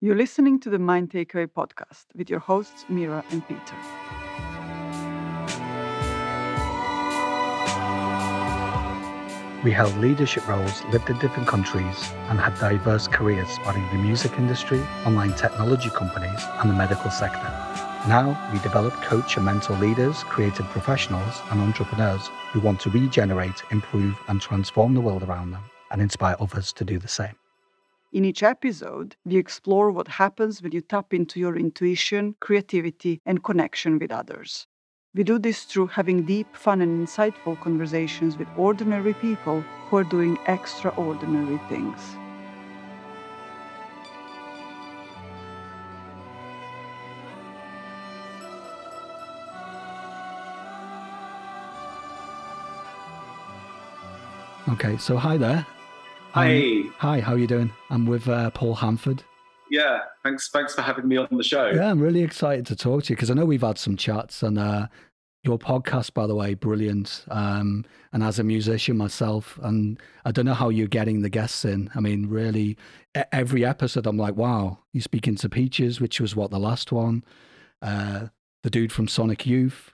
You're listening to the Mind Takeaway podcast with your hosts, Mira and Peter. We held leadership roles, lived in different countries, and had diverse careers spanning the music industry, online technology companies, and the medical sector. Now, we develop, coach, and mentor leaders, creative professionals, and entrepreneurs who want to regenerate, improve, and transform the world around them and inspire others to do the same. In each episode, we explore what happens when you tap into your intuition, creativity, and connection with others. We do this through having deep, fun, and insightful conversations with ordinary people who are doing extraordinary things. Okay, so hi there. Hi. Um, hi, how are you doing? I'm with uh, Paul Hanford. Yeah, thanks. Thanks for having me on the show. Yeah, I'm really excited to talk to you because I know we've had some chats and uh, your podcast, by the way, brilliant. Um, and as a musician myself, and I don't know how you're getting the guests in. I mean, really, every episode, I'm like, wow, you're speaking to Peaches, which was what the last one. Uh, the dude from Sonic Youth.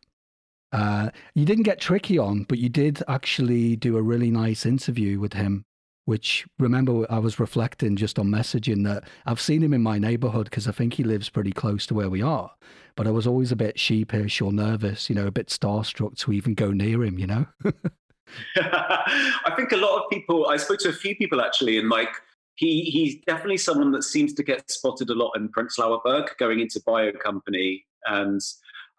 Uh, you didn't get Tricky on, but you did actually do a really nice interview with him which remember I was reflecting just on messaging that I've seen him in my neighborhood because I think he lives pretty close to where we are. But I was always a bit sheepish or nervous, you know, a bit starstruck to even go near him, you know? I think a lot of people, I spoke to a few people actually, and like, he, he's definitely someone that seems to get spotted a lot in Prenzlauer Berg going into Bio Company. And,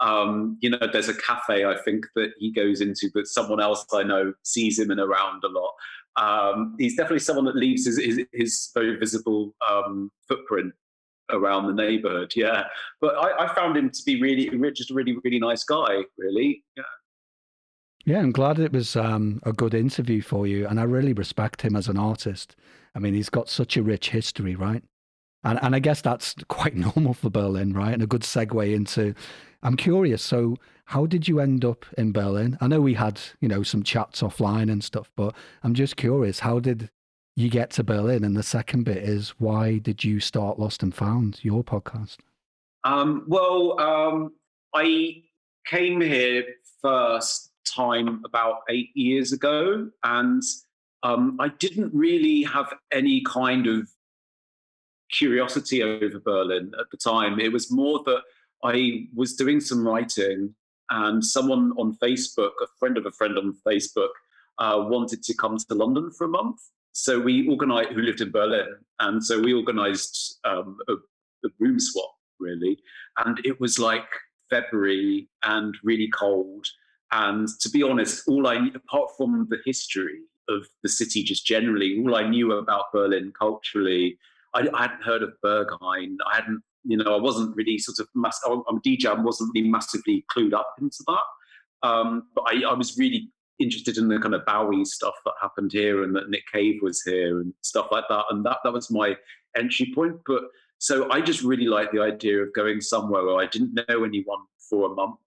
um, you know, there's a cafe I think that he goes into that someone else I know sees him and around a lot um, he's definitely someone that leaves his, his, his very visible um, footprint around the neighborhood. Yeah, but I, I, found him to be really, just a really, really nice guy. Really, yeah. Yeah, I'm glad it was um, a good interview for you, and I really respect him as an artist. I mean, he's got such a rich history, right? And and I guess that's quite normal for Berlin, right? And a good segue into. I'm curious. So, how did you end up in Berlin? I know we had, you know, some chats offline and stuff, but I'm just curious, how did you get to Berlin? And the second bit is why did you start Lost and Sound, your podcast? Um, well, um, I came here first time about eight years ago, and um, I didn't really have any kind of curiosity over Berlin at the time. It was more that I was doing some writing and someone on Facebook, a friend of a friend on Facebook, uh, wanted to come to London for a month. So we organized, who lived in Berlin, and so we organized um, a, a room swap, really. And it was like February and really cold. And to be honest, all I, apart from the history of the city just generally, all I knew about Berlin culturally, I, I hadn't heard of Berghain. I hadn't you know, I wasn't really sort of, mass- I'm a DJ, I wasn't really massively clued up into that. Um, but I, I, was really interested in the kind of Bowie stuff that happened here and that Nick Cave was here and stuff like that. And that, that was my entry point. But so I just really liked the idea of going somewhere where I didn't know anyone for a month,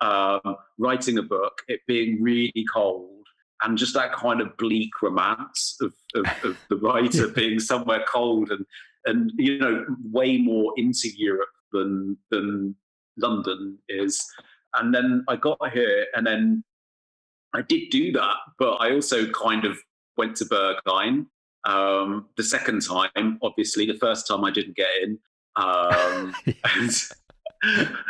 um, writing a book, it being really cold, and just that kind of bleak romance of, of, of the writer being somewhere cold and and you know way more into Europe than than London is. And then I got here, and then I did do that, but I also kind of went to Berghain um, the second time. Obviously, the first time I didn't get in. Um, and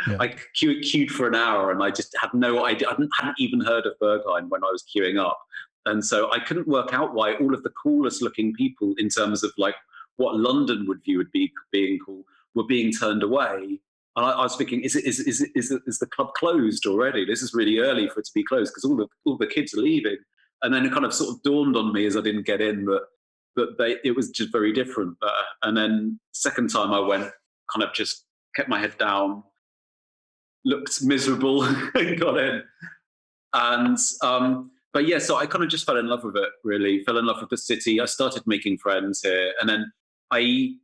yeah. I queued, queued, for an hour, and I just had no idea. I hadn't, even heard of Berghain when I was queuing up, and so I couldn't work out why all of the coolest looking people, in terms of like what London would view would be being cool were being turned away. And I, I was thinking, is it is is is, is the club closed already? This is really early for it to be closed because all the all the kids are leaving. And then it kind of sort of dawned on me as I didn't get in that that they it was just very different there. And then second time I went, kind of just kept my head down, looked miserable, and got in. And um, but yeah, so I kind of just fell in love with it. Really, fell in love with the city. I started making friends here, and then I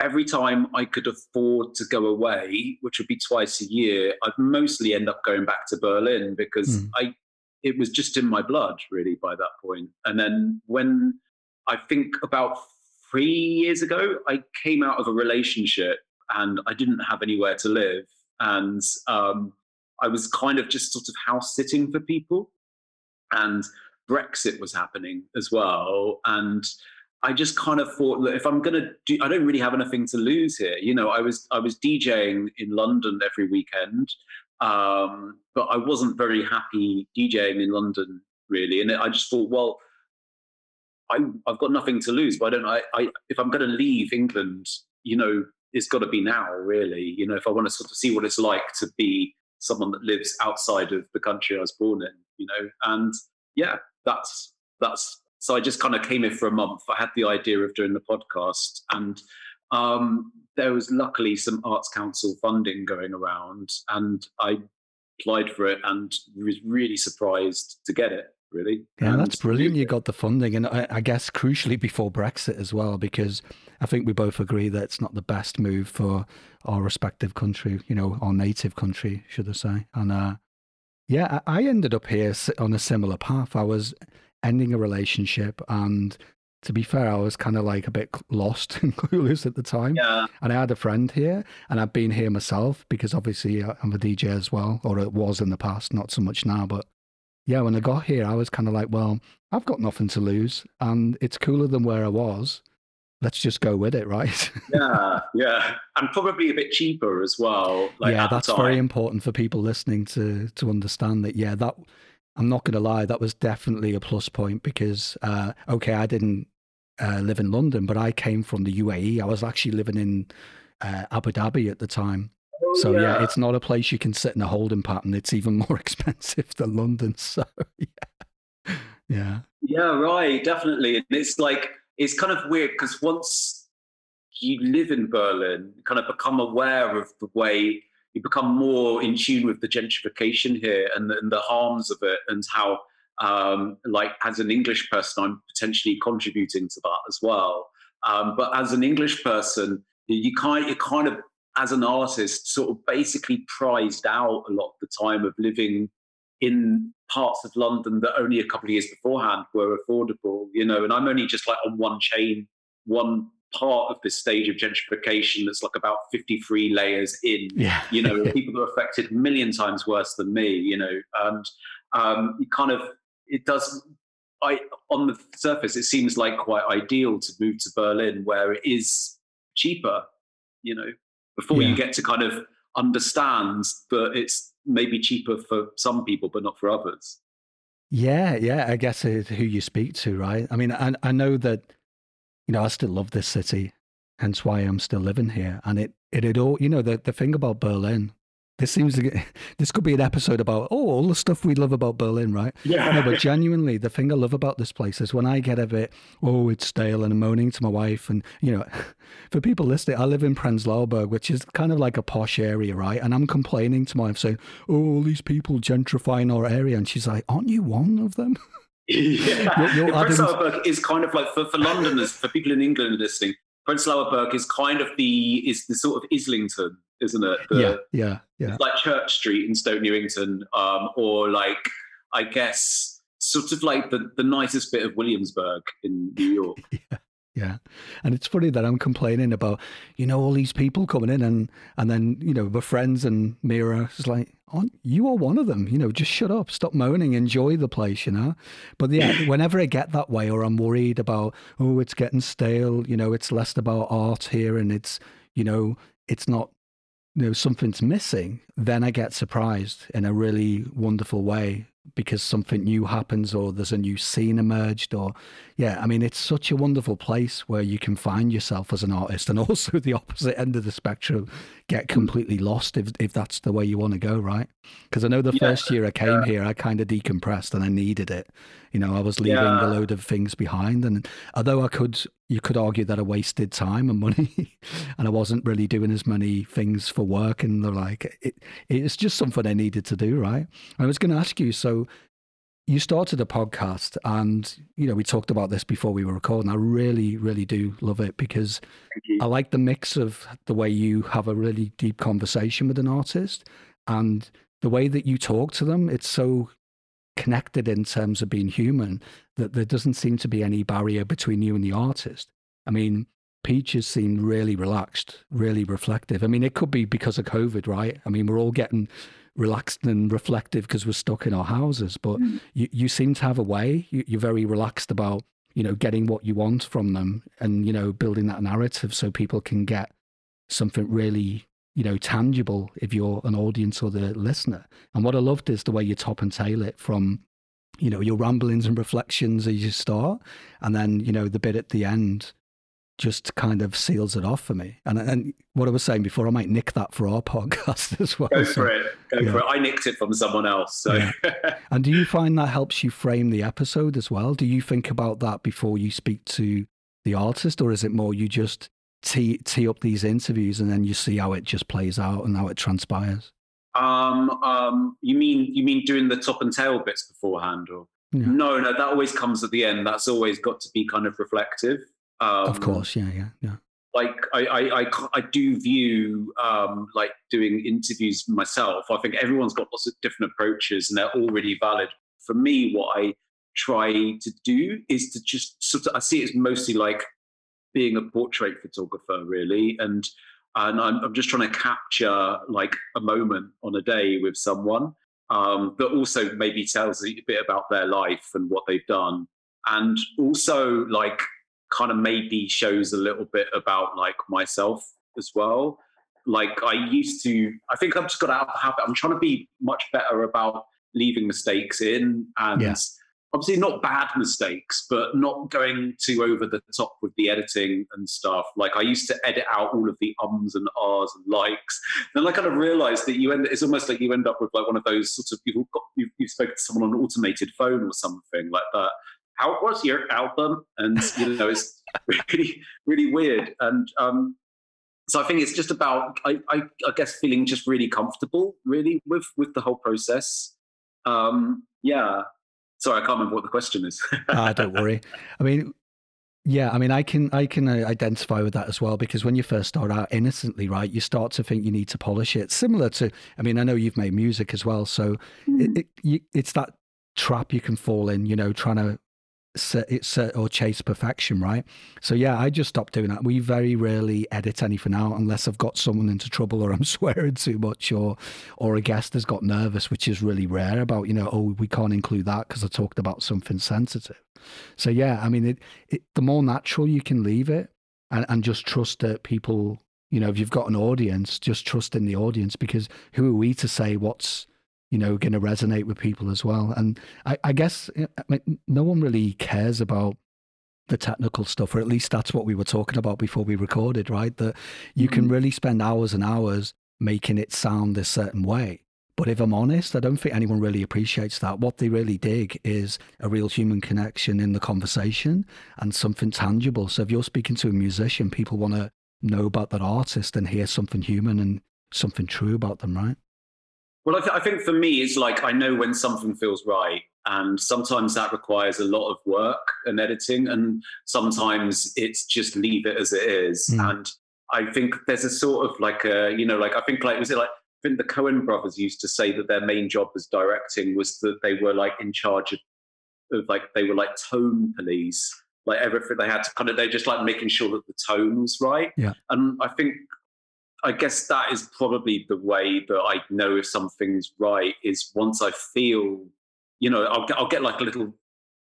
every time I could afford to go away, which would be twice a year, I'd mostly end up going back to Berlin because mm. I it was just in my blood really by that point. And then when I think about three years ago, I came out of a relationship and I didn't have anywhere to live. And um, I was kind of just sort of house sitting for people. And Brexit was happening as well. And I just kind of thought that if I'm going to do, I don't really have anything to lose here. You know, I was I was DJing in London every weekend, um, but I wasn't very happy DJing in London really, and I just thought, well, I, have got nothing to lose. but I don't I, I if I'm going to leave England, you know, it's got to be now, really. You know, if I want to sort of see what it's like to be someone that lives outside of the country I was born in, you know, and yeah, that's that's. So I just kind of came in for a month. I had the idea of doing the podcast, and um, there was luckily some Arts Council funding going around, and I applied for it and was really surprised to get it really. Yeah, and that's brilliant. You got the funding, and I, I, guess crucially before Brexit as well, because I think we both agree that it's not the best move for our respective country, you know, our native country, should I say? And uh, yeah, I, ended up here on a similar path. I was ending a relationship and to be fair, I was kind of like a bit lost and clueless at the time. Yeah. And I had a friend here, and I've been here myself because obviously uh, I'm a DJ as well, or it was in the past, not so much now. But yeah, when I got here, I was kind of like, well, I've got nothing to lose, and it's cooler than where I was. Let's just go with it, right? yeah, yeah, and probably a bit cheaper as well. Like yeah, that's very important for people listening to to understand that. Yeah, that I'm not going to lie, that was definitely a plus point because uh, okay, I didn't uh, live in London, but I came from the UAE. I was actually living in uh, Abu Dhabi at the time, Oh, so yeah. yeah. it's not a place you can sit in a holding pattern. It's even more expensive than London. So yeah, yeah, yeah, right, definitely. And it's like it's kind of weird because once you live in Berlin, you kind of become aware of the way you become more in tune with the gentrification here and the, and the harms of it, and how, um, like, as an English person, I'm potentially contributing to that as well. Um, but as an English person, you kind you kind of as an artist, sort of basically prized out a lot of the time of living in parts of London that only a couple of years beforehand were affordable, you know, and I'm only just like on one chain, one part of this stage of gentrification that's like about 53 layers in, yeah. you know, people that are affected a million times worse than me, you know, and um, it kind of, it does, I, on the surface, it seems like quite ideal to move to Berlin where it is cheaper, you know, before yeah. you get to kind of understand that it's maybe cheaper for some people but not for others. Yeah yeah i guess it's who you speak to right? I mean I, I know that you know i still love this city hence why i'm still living here. And it it, it all you know the, the thing about berlin this seems to get, this could be an episode about oh all the stuff we love about Berlin, right? Yeah. No, but genuinely, the thing I love about this place is when I get a bit oh it's stale and I'm moaning to my wife, and you know, for people listening, I live in Prenzlauer Berg, which is kind of like a posh area, right? And I'm complaining to my wife saying, oh all these people gentrifying our area, and she's like, aren't you one of them? Yeah, Prenzlauer Berg is kind of like for, for Londoners, for people in England listening. Prenzlauer Berg is kind of the is the sort of Islington isn't it? The, yeah, yeah, yeah. like Church Street in Stoke Newington, um, or like I guess sort of like the the nicest bit of Williamsburg in New York. yeah. Yeah. And it's funny that I'm complaining about, you know, all these people coming in and and then, you know, we're friends and Mira is like, oh, you are one of them, you know, just shut up, stop moaning, enjoy the place, you know. But yeah, whenever I get that way or I'm worried about, oh, it's getting stale, you know, it's less about art here and it's, you know, it's not you know something's missing then i get surprised in a really wonderful way because something new happens or there's a new scene emerged or yeah i mean it's such a wonderful place where you can find yourself as an artist and also the opposite end of the spectrum get mm. completely lost if, if that's the way you want to go right because i know the yeah. first year i came yeah. here i kind of decompressed and i needed it you know i was leaving yeah. a load of things behind and although i could you could argue that i wasted time and money and i wasn't really doing as many things for work and they're like. It, it's just something i needed to do right? I was going to ask you so you started a podcast and you know we talked about this before we were recording. I really really do love it because i like the mix of the way you have a really deep conversation with an artist and the way that you talk to them. It's so connected in terms of being human that there doesn't seem to be any barrier between you and the artist I mean, Peaches seemed really relaxed, really reflective. I mean, it could be because of COVID, right? I mean, we're all getting relaxed and reflective because we're stuck in our houses, but mm. you, you seem to have a way. You, you're very relaxed about, you know, getting what you want from them and, you know, building that narrative so people can get something really you know, tangible if you're an audience or the listener. And what I loved is the way you top and tail it from, you know, your ramblings and reflections as you start, and then you know the bit at the end just kind of seals it off for me. And and what I was saying before, I might nick that for our podcast as well. Go for it. Go yeah. for it. I nicked it from someone else. So. Yeah. and do you find that helps you frame the episode as well? Do you think about that before you speak to the artist, or is it more you just tee tee up these interviews and then you see how it just plays out and how it transpires? Um, um, you mean you mean doing the top and tail bits beforehand, or yeah. no? No, that always comes at the end. That's always got to be kind of reflective. Um, of course, yeah, yeah, yeah. Like I, I, I, I do view um, like doing interviews myself. I think everyone's got lots of different approaches, and they're all really valid. For me, what I try to do is to just sort of I see it as mostly like being a portrait photographer really. And and I'm, I'm just trying to capture like a moment on a day with someone um, that also maybe tells a bit about their life and what they've done. And also like kind of maybe shows a little bit about like myself as well. Like i used to i think i've just got out of the habit i'm trying to be much better about leaving mistakes in and yeah obviously not bad mistakes, but not going too over the top with the editing and stuff. Like I used to edit out all of the ums and ahs and likes. Then I kind of realized that you end. It's almost like you end up with like one of those sorts of you've you've, you've spoken to someone on an automated phone or something like that. How was your album? And you know, it's really really weird. And um, so I think it's just about I, I, I guess feeling just really comfortable really with with the whole process. Um, yeah, Sorry, I can't remember what the question is. ah, don't worry. I mean, yeah, I mean, I can I can uh, identify with that as well because when you first start out innocently, right, you start to think you need to polish it. Similar to, I mean, I know you've made music as well, so mm. it, it, you, it's that trap you can fall in, you know, trying to it's or chase perfection, right? So yeah, I just stopped doing that. We very rarely edit anything out unless I've got someone into trouble or I'm swearing too much or or a guest has got nervous, which is really rare. About you know, oh, we can't include that because I talked about something sensitive. So yeah, I mean, it, it the more natural you can leave it and and just trust that people, you know, if you've got an audience, just trust in the audience because who are we to say what's you know, going to resonate with people as well. And I, I guess I mean, no one really cares about the technical stuff, or at least that's what we were talking about before we recorded, right? That you mm-hmm. can really spend hours and hours making it sound a certain way. But if I'm honest, I don't think anyone really appreciates that. What they really dig is a real human connection in the conversation and something tangible. So if you're speaking to a musician, people want to know about that artist and hear something human and something true about them, right? Well, I, th- I, think for me, it's like I know when something feels right. And sometimes that requires a lot of work and editing. And sometimes it's just leave it as it is. Mm. And I think there's a sort of like a, you know, like I think like, was it like, I think the Coen brothers used to say that their main job as directing was that they were like in charge of, of like, they were like tone police like everything they had to kind of they're just like making sure that the tone was right yeah and i think I guess that is probably the way that I know if something's right is once I feel, you know, I'll get, I'll get like a little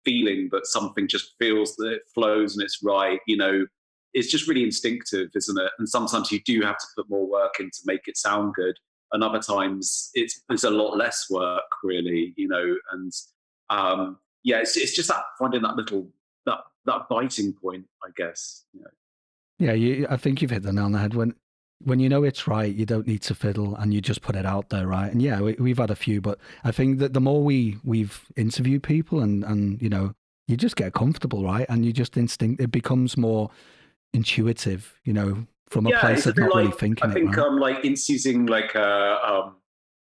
feeling that something just feels that it flows and it's right. You know, it's just really instinctive, isn't it? And sometimes you do have to put more work in to make it sound good. And other times it's there's a lot less work, really. You know, and um, yeah, it's it's just that finding that little that that biting point, I guess. You know. Yeah, you, I think you've hit the nail on the head. When when you know it's right, you don't need to fiddle and you just put it out there, right? And yeah, we, have had a few, but I think that the more we we've interviewed people and and you know, you just get comfortable, right? And you just instinct it becomes more intuitive, you know, from a yeah, place of not like, really thinking. I think it, right? um, like it's using like a um,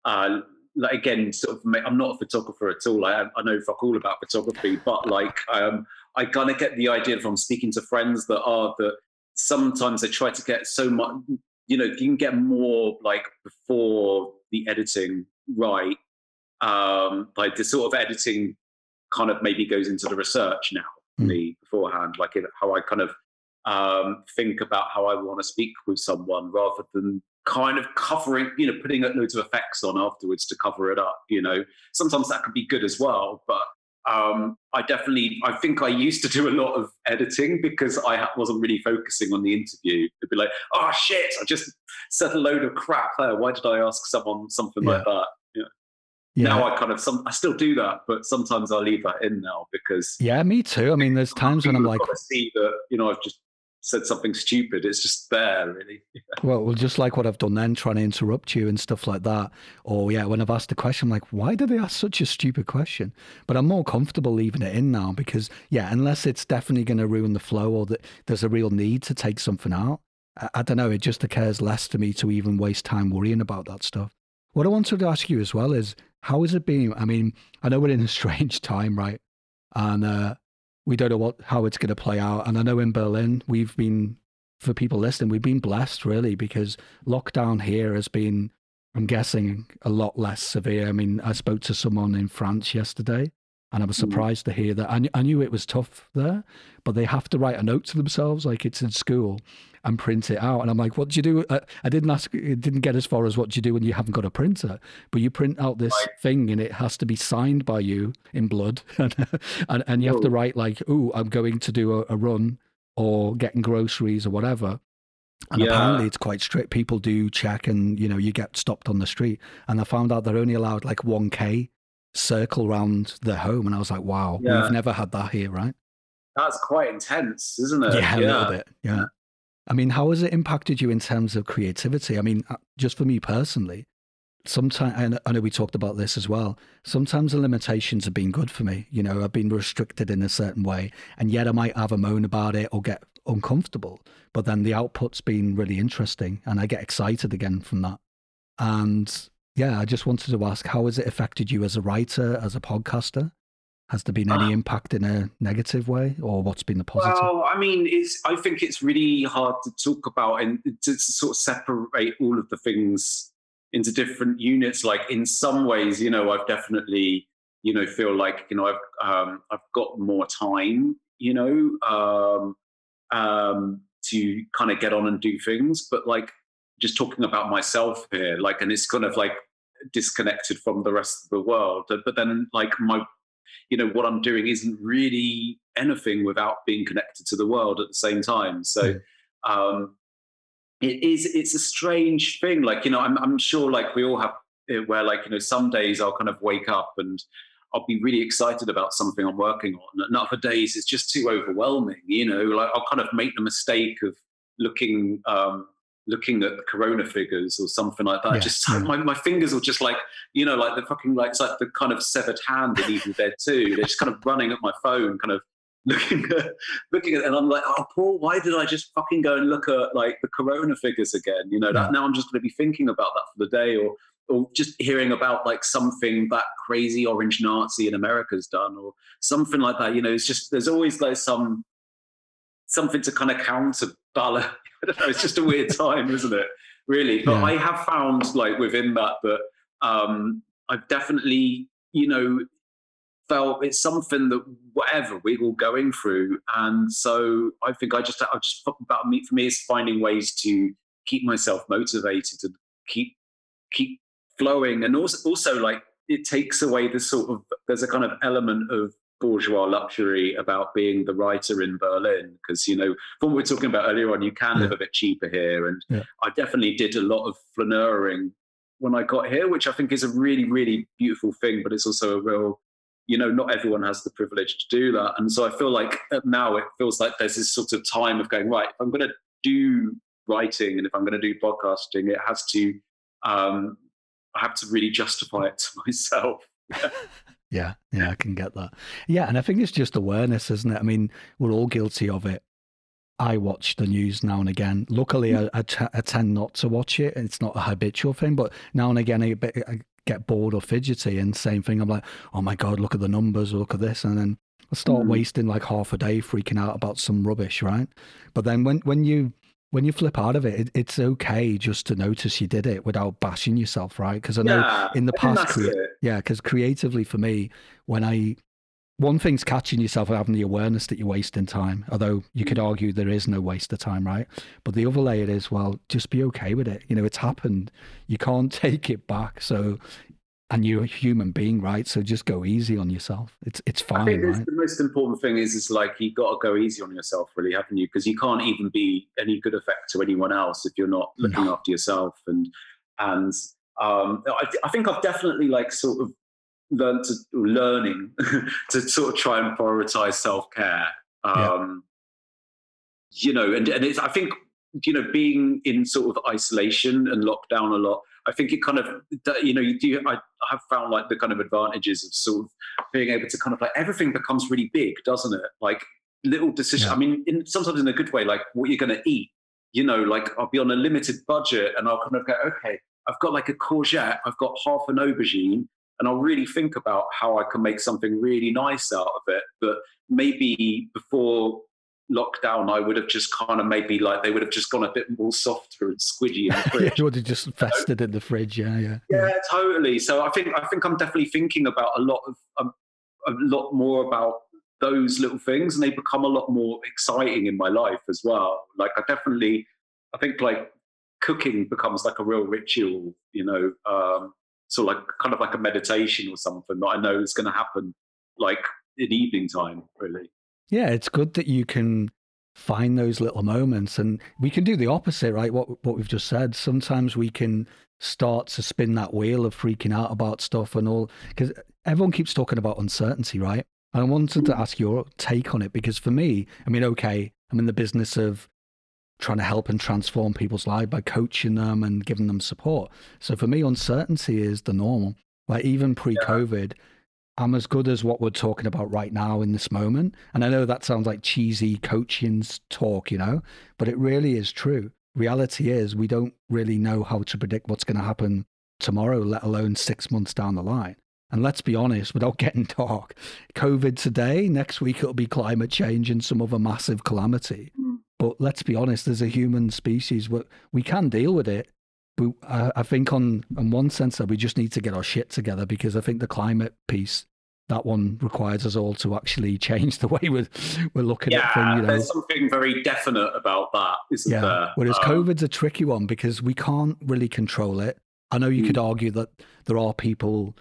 uh, like again, sort of. I'm not a photographer at all. I, I know fuck all about photography, but like um, I kind of get the idea from speaking to friends that are that sometimes they try to get so much you know, you can get more like before the editing right. Um, like the sort of editing kind of maybe goes into the research now mm. me beforehand, like how I kind of um, think about how I want to speak with someone rather than kind of covering, you know, putting loads of effects on afterwards to cover it up. You know, sometimes that could be good as well, but um, I definitely, I think I used to do a lot of editing because I wasn't really focusing on the interview. It'd be like, oh shit, I just said a load of crap there. Why did I ask someone something yeah. like that? Yeah. yeah. Now I kind of, some, I still do that, but sometimes I leave that in now because. Yeah, me too. I mean, there's times when I'm like, see that, you know, I've just said something stupid. It's just there, really. well, well, just like what I've done then, trying to interrupt you and stuff like that. Or yeah, when I've asked a question, I'm like, why did they ask such a stupid question? But I'm more comfortable leaving it in now because yeah, unless it's definitely going to ruin the flow or that there's a real need to take something out, I, I don't know. It just occurs less to me to even waste time worrying about that stuff. What I wanted to ask you as well is, how has it been? I mean, I know we're in a strange time, right? And uh, we don't know what how it's going to play out. And I know in Berlin, we've been for people listening, we've been blessed really because lockdown here has been, I'm guessing, a lot less severe. I mean, I spoke to someone in France yesterday, and I was mm. surprised mm. to hear that. I, I knew it was tough there, but they have to write a note to themselves like it's in school and print it out. And I'm like, what do you do? I, uh, I didn't ask, it didn't get as far as what do you do when you haven't got a printer, but you print out this right. thing and it has to be signed by you in blood. and, and, and, you have to write like, oh, I'm going to do a, a, run or getting groceries or whatever. And yeah. apparently it's quite strict. People do check and, you know, you get stopped on the street. And I found out they're only allowed like 1K circle around their home. And I was like, wow, yeah. we've never had that here, right? That's quite intense, isn't it? Yeah, a yeah. little bit. Yeah. I mean, how has it impacted you in terms of creativity? I mean, uh, just for me personally, sometimes I know we talked about this as well. Sometimes the limitations have been good for me. You know, I've been restricted in a certain way, and yet I might have a moan about it or get uncomfortable. But then the output's been really interesting, and I get excited again from that. And yeah, I just wanted to ask, how has it affected you as a writer, as a podcaster? Has there been any uh, impact in a negative way, or what's been the positive? Well, I mean, it's. I think it's really hard to talk about and to sort of separate all of the things into different units. Like in some ways, you know, I've definitely, you know, feel like you know I've um, I've got more time, you know, um, um, to kind of get on and do things. But like just talking about myself here, like, and it's kind of like disconnected from the rest of the world. But then, like my you know what i'm doing isn't really anything without being connected to the world at the same time so um it is it's a strange thing like you know i'm, I'm sure like we all have it where like you know some days i'll kind of wake up and I'll be really excited about something I'm working on. And other days it's just too overwhelming, you know, like I'll kind of make the mistake of looking um, looking at the corona figures or something like that. Yeah, just my, my fingers will just like, you know, like the fucking like it's like the kind of severed hand in Evil Dead 2. They're just kind of running at my phone, kind of looking at looking at and I'm like, oh Paul, why did I just fucking go and look at like the corona figures again? You know, that mm. now I'm just gonna be thinking about that for the day or or just hearing about like something that crazy orange Nazi in America's done or something like that. You know, it's just there's always like some something to kind of counterbalance I don't know. It's just a weird time, isn't it? Really. But yeah. I have found, like, within that, that um, I've definitely, you know, felt it's something that whatever we're all going through. And so I think I just, I just, about me, for me, is finding ways to keep myself motivated and keep, keep flowing. And also, also like, it takes away the sort of, there's a kind of element of bourgeois luxury about being the writer in Berlin because you know from what we were talking about earlier on, you can yeah. live a bit cheaper here, and yeah. I definitely did a lot of flaneuring when I got here, which I think is a really really beautiful thing, but it's also a real you know not everyone has the privilege to do that, and so I feel like now it feels like there's this sort of time of going right. If I'm going to do writing and if I'm going to do podcasting, it has to um, I have to really justify it to myself. Yeah, yeah, I can get that. Yeah, and I think it's just awareness, isn't it? I mean, we're all guilty of it. I watch the news now and again. Luckily, mm. I, I, t- I tend not to watch it. It's not a habitual thing, but now and again, I, I get bored or fidgety. And same thing, I'm like, oh my God, look at the numbers, look at this. And then I start mm. wasting like half a day freaking out about some rubbish, right? But then when, when you when you flip out of it, it, it's okay just to notice you did it without bashing yourself, right? Because I know yeah, in the past, crea- yeah, because creatively for me, when I one thing's catching yourself having the awareness that you're wasting time, although you could argue there is no waste of time, right? But the other layer is, well, just be okay with it. You know, it's happened. You can't take it back. So, and you're a human being, right? So just go easy on yourself. It's it's fine, I think right? The most important thing is is like you got to go easy on yourself, really, haven't you? Because you can't even be any good effect to anyone else if you're not looking no. after yourself. And and um, I, I think I've definitely like sort of learned to learning to sort of try and prioritize self care. Um, yeah. You know, and and it's I think you know being in sort of isolation and lockdown a lot. I think it kind of you know you do. I, I have found like the kind of advantages of sort of being able to kind of like everything becomes really big, doesn't it? Like little decisions. Yeah. I mean, in, sometimes in a good way, like what you're going to eat. You know, like I'll be on a limited budget and I'll kind of go, okay, I've got like a courgette, I've got half an aubergine, and I'll really think about how I can make something really nice out of it. But maybe before lockdown, I would have just kind of maybe like they would have just gone a bit more softer and squidgy in the fridge. would have just festered in the fridge, yeah, yeah, yeah, yeah. totally. So I think I think I'm definitely thinking about a lot of um, a lot more about those little things, and they become a lot more exciting in my life as well. Like I definitely, I think like cooking becomes like a real ritual, you know. Um, sort of like kind of like a meditation or something that I know is going to happen like in evening time, really. Yeah, it's good that you can find those little moments and we can do the opposite, right? What what we've just said. Sometimes we can start to spin that wheel of freaking out about stuff and all because everyone keeps talking about uncertainty, right? And I wanted to ask your take on it because for me, I mean, okay, I'm in the business of trying to help and transform people's lives by coaching them and giving them support. So for me, uncertainty is the normal. Like even pre-COVID, yeah. I'm as good as what we're talking about right now in this moment. And I know that sounds like cheesy coaching's talk, you know, but it really is true. Reality is we don't really know how to predict what's going to happen tomorrow, let alone six months down the line. And let's be honest, without getting dark, COVID today, next week it'll be climate change and some other massive calamity. Mm. But let's be honest, as a human species, we, we can deal with it. But I, I think on, on one sense that we just need to get our shit together because I think the climate piece, that one requires us all to actually change the way we're, we're looking yeah, at things. You know? there's something very definite about that, isn't yeah. there? Whereas um, COVID's a tricky one because we can't really control it. I know you mm. could argue that there are people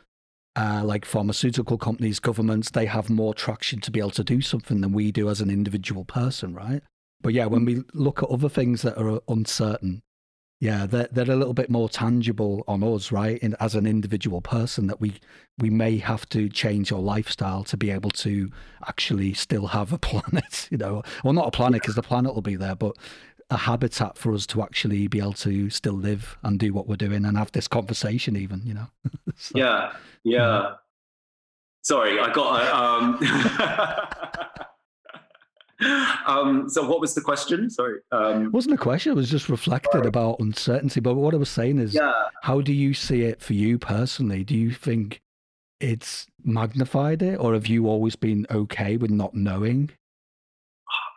uh, like pharmaceutical companies, governments, they have more traction to be able to do something than we do as an individual person, right? But yeah, when we look at other things that are uncertain, yeah, they're, they're a little bit more tangible on us, right? In, as an individual person, that we we may have to change our lifestyle to be able to actually still have a planet, you know, well, not a planet because the planet will be there, but a habitat for us to actually be able to still live and do what we're doing and have this conversation, even, you know. so, yeah, yeah, yeah. Sorry, I got. Um... um, so what was the question? Sorry. Um, it wasn't a question. It was just reflected about uncertainty. But what I was saying is, yeah. how do you see it for you personally? Do you think it's magnified it, or have you always been okay with not knowing?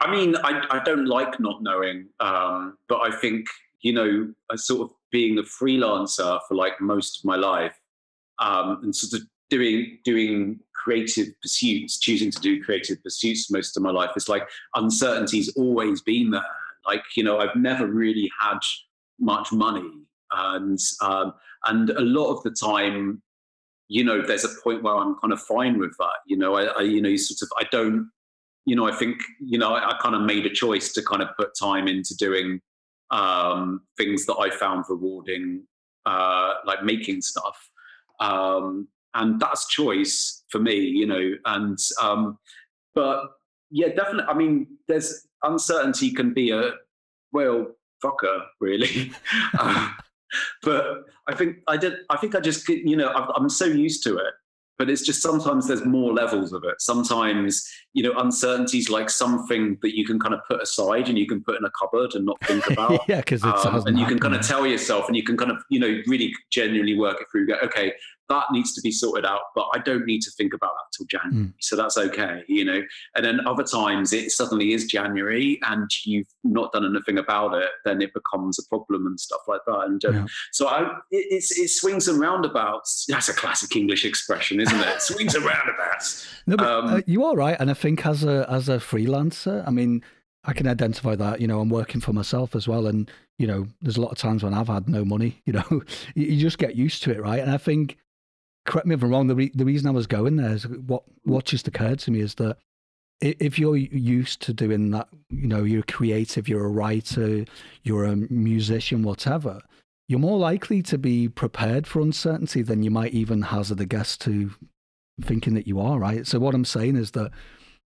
I mean, I, I don't like not knowing, um, but I think you know, sort of being a freelancer for like most of my life, um, and sort of doing doing creative pursuits, choosing to do creative pursuits most of my life. It's like uncertainty's always been there. Like you know, I've never really had much money, and um, and a lot of the time, you know, there's a point where I'm kind of fine with that. You know, I, I you know, you sort of, I don't, you know, I think you know, I, I kind of made a choice to kind of put time into doing um, things that I found rewarding, uh, like making stuff. Um, and that's choice for me, you know. And um, but yeah, definitely. I mean, there's uncertainty can be a well fucker, really. uh, but I think I did. I think I just you know I'm so used to it but it's just sometimes there's more levels of it. Sometimes, you know, uncertainty is like something that you can kind of put aside and you can put in a cupboard and not think about. yeah, because it's um, and you can kind of tell yourself and you can kind of, you know, really genuinely work it through. Go, okay, that needs to be sorted out, but I don't need to think about that till January. Mm. So that's okay, you know. And then other times it suddenly is January and you've not done anything about it, then it becomes a problem and stuff like that. And um, yeah. so I, it, it swings and roundabouts. That's a classic English expression, isn't it? swings and roundabouts. No, but um, uh, you are right, and I think as a as a freelancer, I mean, I can identify that. You know, I'm working for myself as well, and you know, there's a lot of times when I've had no money. You know, you just get used to it, right? And I think, correct me if I'm wrong. The re- the reason I was going there is what what just occurred to me is that if you're used to doing that, you know, you're creative, you're a writer, you're a musician, whatever, you're more likely to be prepared for uncertainty than you might even hazard a guess to thinking that you are, right? So what I'm saying is that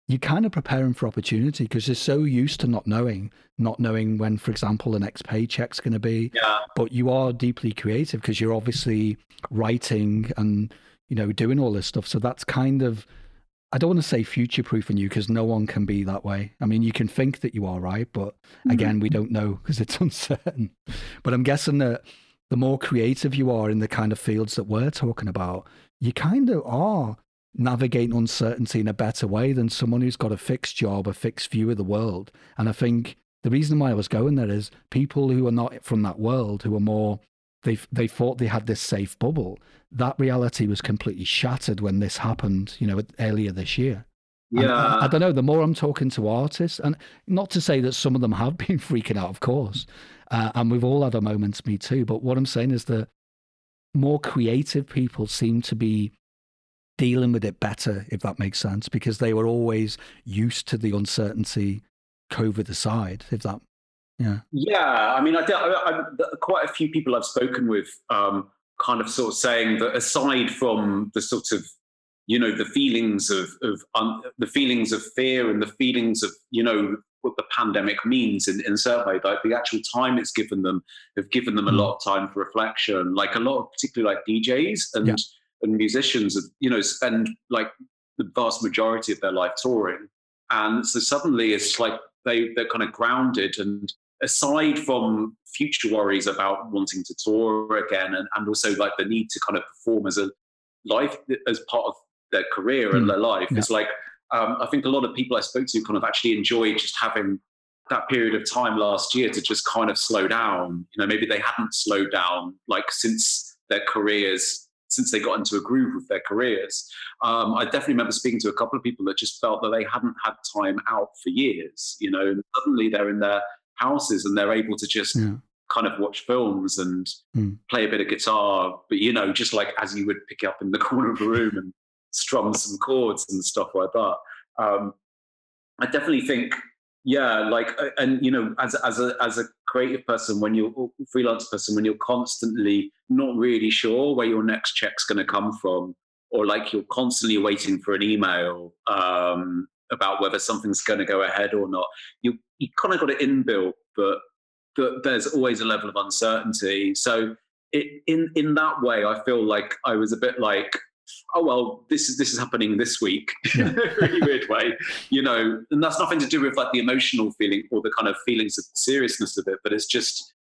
you're kind of preparing for opportunity because you're so used to not knowing, not knowing when, for example, the next paycheck's going to be. Yeah. But you are deeply creative because you're obviously writing and, you know, doing all this stuff. So that's kind of I don't want to say future proofing you because no one can be that way. I mean, you can think that you are right, but mm-hmm. again, we don't know because it's uncertain. But I'm guessing that the more creative you are in the kind of fields that we're talking about, you kind of are navigating uncertainty in a better way than someone who's got a fixed job, a fixed view of the world. And I think the reason why I was going there is people who are not from that world, who are more they they thought they had this safe bubble. That reality was completely shattered when this happened. You know, earlier this year. Yeah, I, I, don't know. The more I'm talking to artists, and not to say that some of them have been freaking out, of course, uh, and we've all had our moments, me too. But what I'm saying is that more creative people seem to be dealing with it better, if that makes sense, because they were always used to the uncertainty, COVID aside, if that yeah. Yeah. I mean, I, I, I, quite a few people I've spoken with um, kind of sort of saying that aside from the sort of, you know, the feelings of, of um, the feelings of fear and the feelings of, you know, what the pandemic means in, in a certain way, like the actual time it's given them, have given them a mm. lot of time for reflection. Like a lot of particularly like DJs and, yeah. And musicians, you know, spend like the vast majority of their life touring. And so suddenly it's like they, they're kind of grounded and aside from future worries about wanting to tour again and, and also like the need to kind of perform as a life as part of their career mm. and their life yeah. it's like um, i think a lot of people i spoke to kind of actually enjoyed just having that period of time last year to just kind of slow down you know maybe they hadn't slowed down like since their careers since they got into a groove with their careers um, i definitely remember speaking to a couple of people that just felt that they hadn't had time out for years you know and suddenly they're in their houses and they're able to just yeah. kind of watch films and mm. play a bit of guitar, but you know, just like as you would pick up in the corner of a room and strum some chords and stuff like that. Um, I definitely think, yeah, like, uh, and you know, as as a as a creative person, when you're freelance person, when you're constantly not really sure where your next check's going to come from, or like you're constantly waiting for an email, um, about whether something's going to go ahead or not. You you kind of got it inbuilt, but but there's always a level of uncertainty. So it, in in that way, I feel like I was a bit like, oh well, this is this is happening this week, yeah. really weird way, you know. And that's nothing to do with like the emotional feeling or the kind of feelings of seriousness of it, but it's just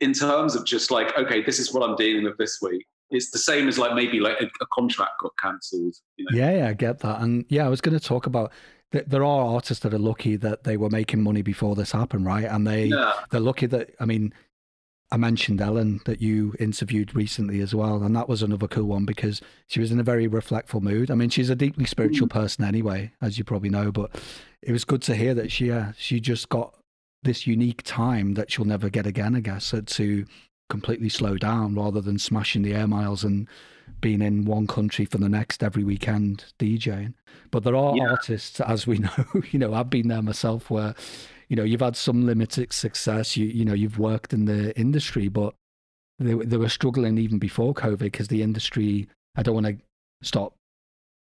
in terms of just like, okay, this is what I'm dealing with this week it's the same as like maybe like a, a contract got cancelled. You know? Yeah, yeah, I get that. And yeah, I was going to talk about there are artists that are lucky that they were making money before this happened, right? And they yeah. they're lucky that I mean, I mentioned Ellen that you interviewed recently as well, and that was another cool one because she was in a very reflectful mood. I mean, she's a deeply spiritual mm. person anyway, as you probably know, but it was good to hear that she uh, she just got this unique time that she'll never get again, I guess, to completely slow down rather than smashing the air miles and being in one country for the next every weekend DJing. But there are yeah. artists, as we know, you know, I've been there myself where, you know, you've had some limited success. You you know, you've worked in the industry, but they they were struggling even before COVID because the industry. I don't want to stop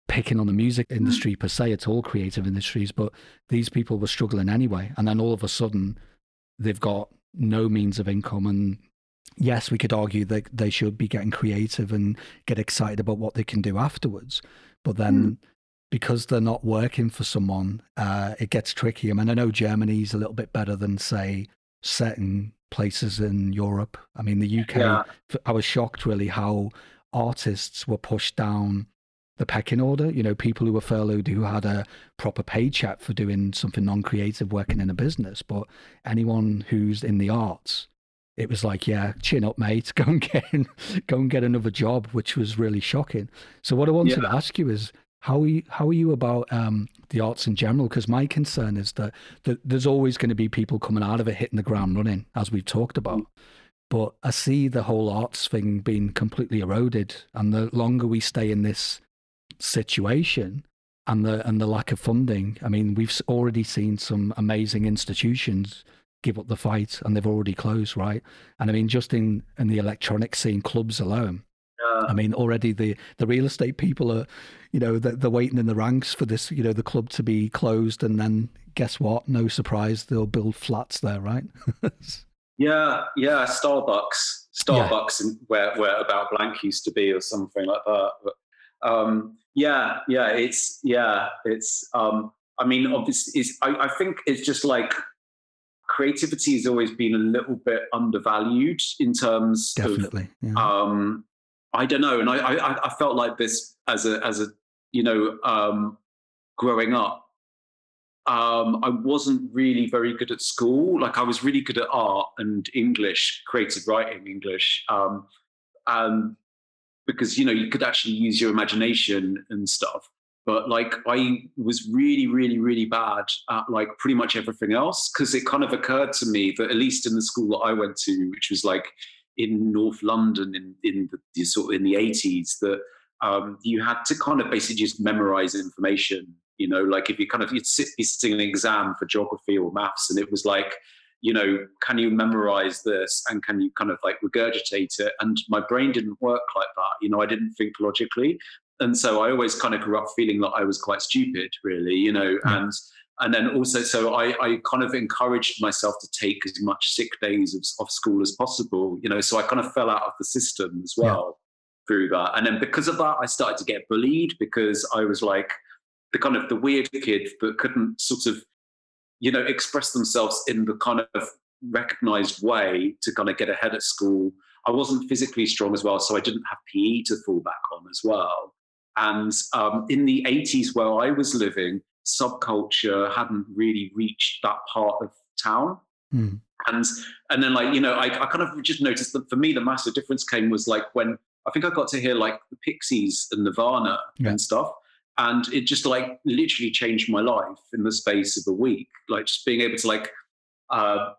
picking on the music mm. industry per se. It's all creative industries, but these people were struggling anyway. And then all of a sudden, they've got no means of income and yes, we could argue that they should be getting creative and get excited about what they can do afterwards. But then mm. Because they're not working for someone, uh, it gets tricky. I mean, I know Germany's a little bit better than, say, certain places in Europe. I mean, the UK, yeah. I was shocked really how artists were pushed down the pecking order. You know, people who were furloughed who had a proper paycheck for doing something non creative, working in a business. But anyone who's in the arts, it was like, yeah, chin up, mate. Go and get go and get another job, which was really shocking. So what I wanted yeah. to ask you is, how are you, how are you about um, the arts in general? Because my concern is that, that there's always going to be people coming out of it hitting the ground running, as we've talked about. But I see the whole arts thing being completely eroded, and the longer we stay in this situation, and the and the lack of funding. I mean, we've already seen some amazing institutions give up the fight, and they've already closed, right? And I mean, just in in the electronic scene, clubs alone. I mean, already the the real estate people are, you know, they're, they're waiting in the ranks for this, you know, the club to be closed, and then guess what? No surprise, they'll build flats there, right? yeah, yeah, Starbucks, Starbucks, yeah. where where about blank used to be, or something like that. But, um, yeah, yeah, it's yeah, it's. Um, I mean, obviously, it's, I, I think it's just like creativity has always been a little bit undervalued in terms definitely. Of, yeah. um, I don't know, and I, I, I felt like this as a as a you know um, growing up. Um, I wasn't really very good at school. Like I was really good at art and English, creative writing, English. Um, and because you know you could actually use your imagination and stuff but like i was really really really bad at like pretty much everything else because it kind of occurred to me that at least in the school that i went to which was like in north london in in the sort of in the 80s that um, you had to kind of basically just memorize information you know like if you kind of you'd sit, be sitting an exam for geography or maths and it was like you know, can you memorize this and can you kind of like regurgitate it? And my brain didn't work like that. You know, I didn't think logically. And so I always kind of grew up feeling that I was quite stupid, really, you know, yeah. and and then also so I, I kind of encouraged myself to take as much sick days of, of school as possible, you know, so I kind of fell out of the system as well yeah. through that. And then because of that, I started to get bullied because I was like the kind of the weird kid that couldn't sort of you know, express themselves in the kind of recognized way to kind of get ahead at school. I wasn't physically strong as well, so I didn't have PE to fall back on as well. And um, in the 80s, where I was living, subculture hadn't really reached that part of town. Mm. And and then like you know, I, I kind of just noticed that for me the massive difference came was like when I think I got to hear like the Pixies and Nirvana yeah. and stuff and it just like literally changed my life in the space of a week like just being able to like uh,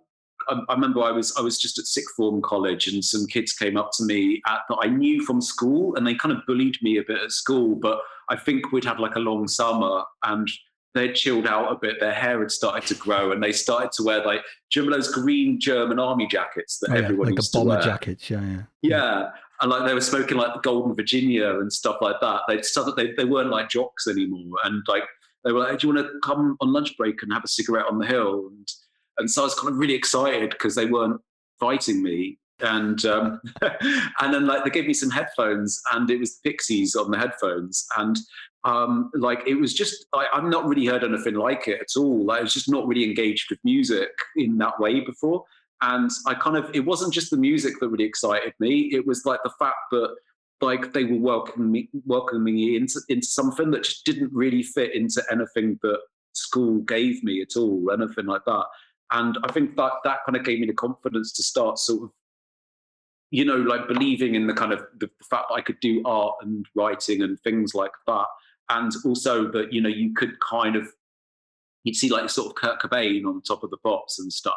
I, I, remember I was I was just at sixth form college and some kids came up to me at, that I knew from school and they kind of bullied me a bit at school but I think we'd had like a long summer and they'd chilled out a bit their hair had started to grow and they started to wear like do you remember those green German army jackets that oh, yeah, everyone like used a bomber to wear? jackets yeah yeah yeah and like they were smoking like the Golden Virginia and stuff like that. They started, they they weren't like jocks anymore, and like they were like, "Do you want to come on lunch break and have a cigarette on the hill?" And and so I was kind of really excited because they weren't fighting me, and um, and then like they gave me some headphones, and it was the Pixies on the headphones, and um, like it was just I, I've not really heard anything like it at all. Like, I was just not really engaged with music in that way before. And I kind of, it wasn't just the music that really excited me. It was like the fact that like they were welcoming me, welcoming me into, into something that just didn't really fit into anything that school gave me at all, anything like that. And I think that that kind of gave me the confidence to start sort of, you know, like believing in the kind of the fact that I could do art and writing and things like that. And also that, you know, you could kind of you'd see like sort of Kurt Cobain on top of the pops and stuff,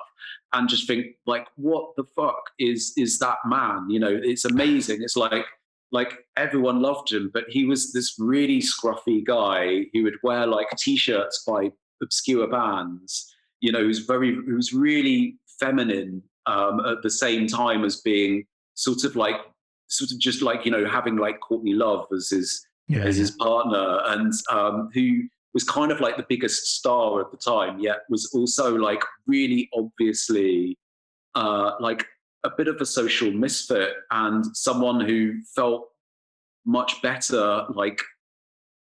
and just think like, what the fuck is is that man? You know, it's amazing. It's like like everyone loved him, but he was this really scruffy guy who would wear like t-shirts by obscure bands. You know, who's very who's really feminine um, at the same time as being sort of like sort of just like you know having like Courtney Love as his yeah, as yeah. his partner and um, who was kind of like the biggest star at the time, yet was also like really obviously uh, like a bit of a social misfit and someone who felt much better like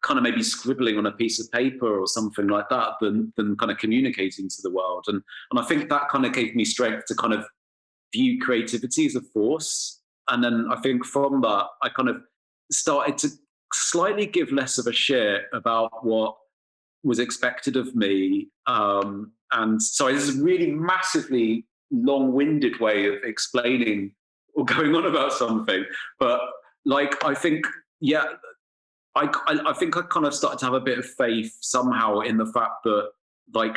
kind of maybe scribbling on a piece of paper or something like that than than kind of communicating to the world and and I think that kind of gave me strength to kind of view creativity as a force and then I think from that I kind of started to slightly give less of a shit about what was expected of me. Um, and so this is a really massively long-winded way of explaining or going on about something. But like, I think, yeah, I, I, I think I kind of started to have a bit of faith somehow in the fact that like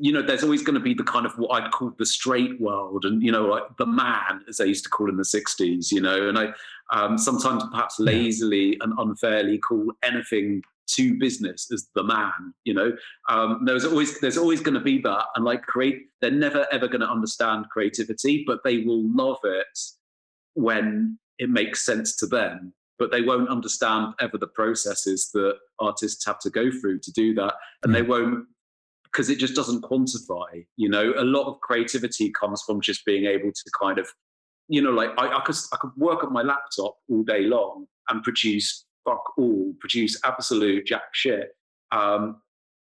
you know, there's always going to be the kind of what I'd call the straight world, and you know, like the man, as they used to call in the '60s. You know, and I um, sometimes perhaps lazily and unfairly call anything to business as the man. You know, um, there's always there's always going to be that, and like create, they're never ever going to understand creativity, but they will love it when it makes sense to them but they won't understand ever the processes that artists have to go through to do that and mm. they won't because it just doesn't quantify you know a lot of creativity comes from just being able to kind of you know like i, I could i could work at my laptop all day long and produce fuck all produce absolute jack shit. Um,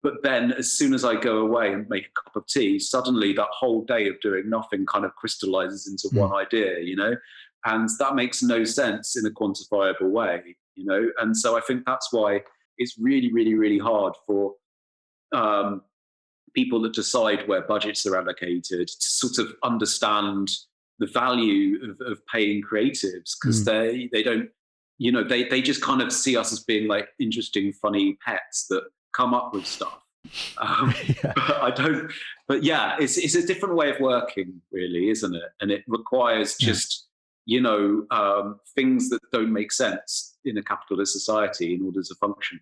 but then as soon as i go away and make a cup of tea suddenly that whole day of doing nothing kind of crystallizes into mm. one idea you know? And that makes no sense in a quantifiable way you know? And so i think that's why it's really really really hard for um, people that decide where budgets are allocated to sort of understand the value of, of paying creatives because mm. they they don't you know they they just kind of see us as being like interesting funny pets that come up with stuff um, yeah. but i don't but yeah it's it's a different way of working really isn't it and it requires just yeah. you know um, things that don't make sense in a capitalist society in order to function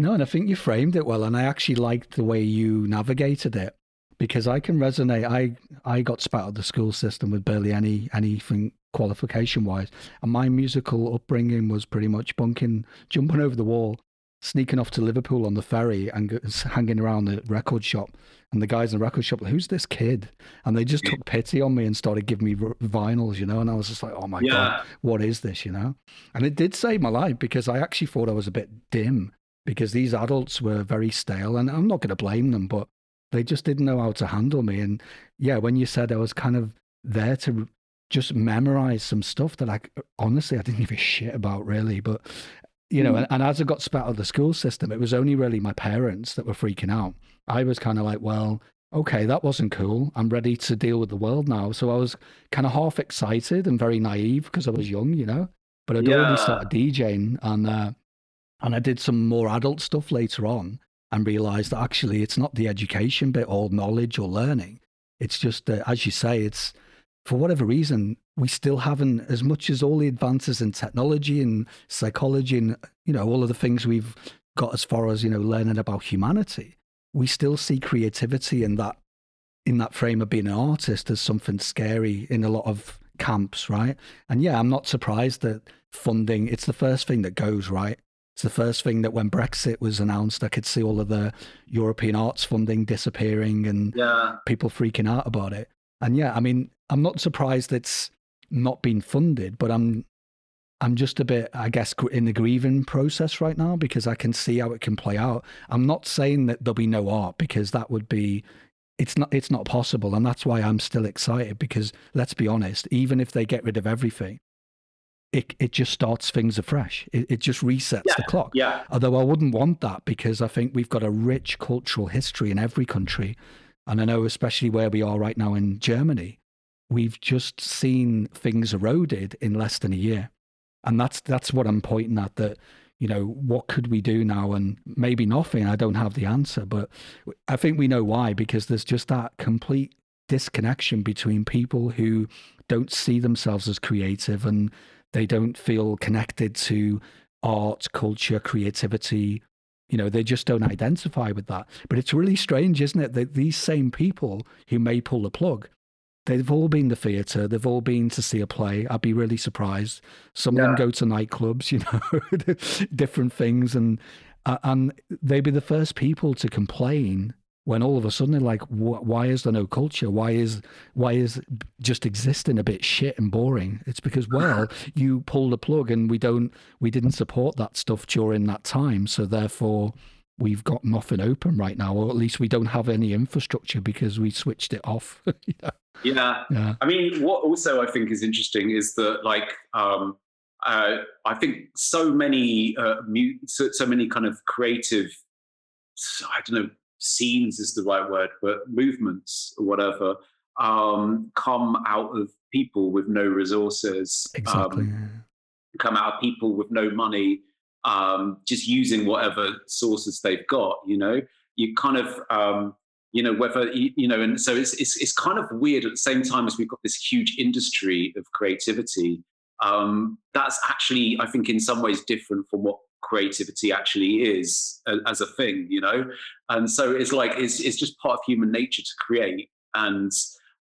no, and I think you framed it well, and I actually liked the way you navigated it because I can resonate. I I got spat out of the school system with barely any anything qualification wise, and my musical upbringing was pretty much bunking, jumping over the wall, sneaking off to Liverpool on the ferry, and hanging around the record shop. And the guys in the record shop, who's this kid? And they just took pity on me and started giving me vinyls, you know. And I was just like, oh my yeah. god, what is this, you know? And it did save my life because I actually thought I was a bit dim because these adults were very stale, and I'm not going to blame them, but they just didn't know how to handle me. And yeah, when you said I was kind of there to just memorize some stuff that I honestly I didn't give a shit about really, but you know, mm. and, and, as I got spat out of the school system, it was only really my parents that were freaking out. I was kind of like, well, okay, that wasn't cool. I'm ready to deal with the world now. So I was kind of half excited and very naive because I was young, you know. But I'd yeah. already started DJing, and uh, and I did some more adult stuff later on and realize that actually it's not the education bit or knowledge or learning. It's just, uh, as you say, it's for whatever reason, we still haven't, as much as all the advances in technology and psychology and, you know, all of the things we've got as far as, you know, learning about humanity, we still see creativity in that, in that frame of being an artist as something scary in a lot of camps, right? And yeah, I'm not surprised that funding, it's the first thing that goes, right? It's the first thing that when Brexit was announced, I could see all of the European arts funding disappearing and yeah. people freaking out about it. And yeah, I mean, I'm not surprised it's not been funded, but I'm I'm just a bit, I guess, in the grieving process right now because I can see how it can play out. I'm not saying that there'll be no art because that would be, it's not, it's not possible, and that's why I'm still excited because let's be honest, even if they get rid of everything, it, it just starts things afresh. It, it just resets yeah, the clock. Yeah. Although I wouldn't want that because I think we've got a rich cultural history in every country. And I know, especially where we are right now in Germany, we've just seen things eroded in less than a year. And that's that's what I'm pointing at that, you know, what could we do now? And maybe nothing. I don't have the answer, but I think we know why, because there's just that complete disconnection between people who don't see themselves as creative and they don't feel connected to art, culture, creativity. You know, they just don't identify with that. But it's really strange, isn't it? That these same people who may pull the plug, they've all been to theatre, they've all been to see a play. I'd be really surprised. Some yeah. of them go to nightclubs, you know, different things, and uh, and they'd be the first people to complain when all of a sudden they're like wh- why is there no culture why is why is just existing a bit shit and boring it's because well you pulled the plug and we don't we didn't support that stuff during that time so therefore we've got nothing open right now or at least we don't have any infrastructure because we switched it off yeah. yeah. yeah i mean what also i think is interesting is that like um uh, I think so many, uh, mu- so, so many kind of creative I don't know, scenes is the right word, but movements or whatever um, come out of people with no resources. Exactly. Um, come out of people with no money, um, just using whatever sources they've got. You know, you kind of um, you know whether you know and so it's, it's it's kind of weird at the same time as we've got this huge industry of creativity um, that's actually i think in some ways different from what creativity actually is as a thing you know and so it's like it's, it's just part of human nature to create and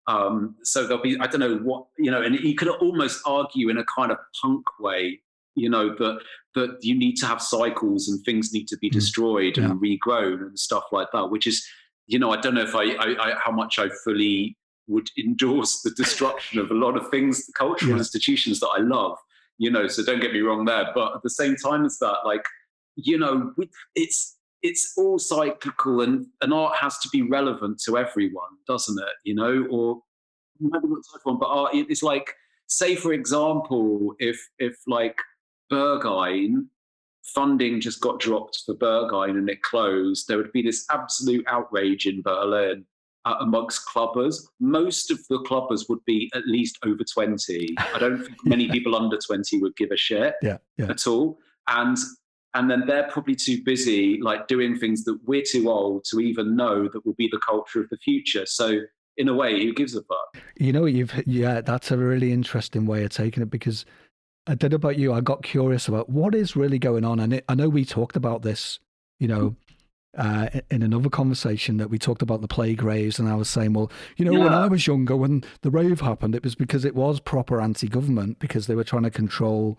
um, so there'll be i don't know what you know and you could almost argue in a kind of punk way you know that that you need to have cycles and things need to be hmm. destroyed yeah. and regrown and stuff like that which is you know, I don't know if I, I, I, how much I fully would endorse the destruction of a lot of things, cultural yeah. institutions that I love. You know, so don't get me wrong there. But at the same time as that, like, you know, it's it's all cyclical, and and art has to be relevant to everyone, doesn't it? You know, or maybe not everyone, but art. It's like, say for example, if if like Berghain funding just got dropped for Berghain and it closed, there would be this absolute outrage in Berlin uh, amongst clubbers. Most of the clubbers would be at least over 20. I don't think many people under 20 would give a shit yeah, yeah. at all. And and then they're probably too busy like doing things that we're too old to even know that will be the culture of the future. So in a way, who gives a fuck? You know, you've yeah, that's a really interesting way of taking it because I don't know about you. I got curious about what is really going on, and it, I know we talked about this, you know, uh, in another conversation that we talked about the plague raves, and I was saying, well, you know, yeah. when I was younger, when the rave happened, it was because it was proper anti-government because they were trying to control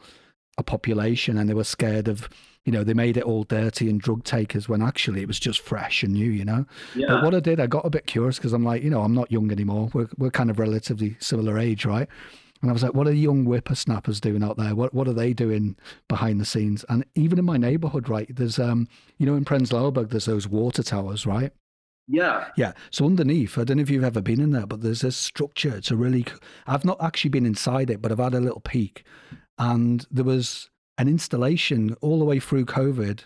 a population and they were scared of, you know, they made it all dirty and drug takers when actually it was just fresh and new, you know. Yeah. But what I did, I got a bit curious because I'm like, you know, I'm not young anymore. We're we're kind of relatively similar age, right? And I was like, what are young whippersnappers doing out there? What what are they doing behind the scenes? And even in my neighborhood, right, there's um, you know, in Prenzlauer Berg, there's those water towers, right? Yeah. Yeah. So underneath, I don't know if you've ever been in there, but there's this structure. It's a really, I've not actually been inside it, but I've had a little peek. And there was an installation all the way through COVID.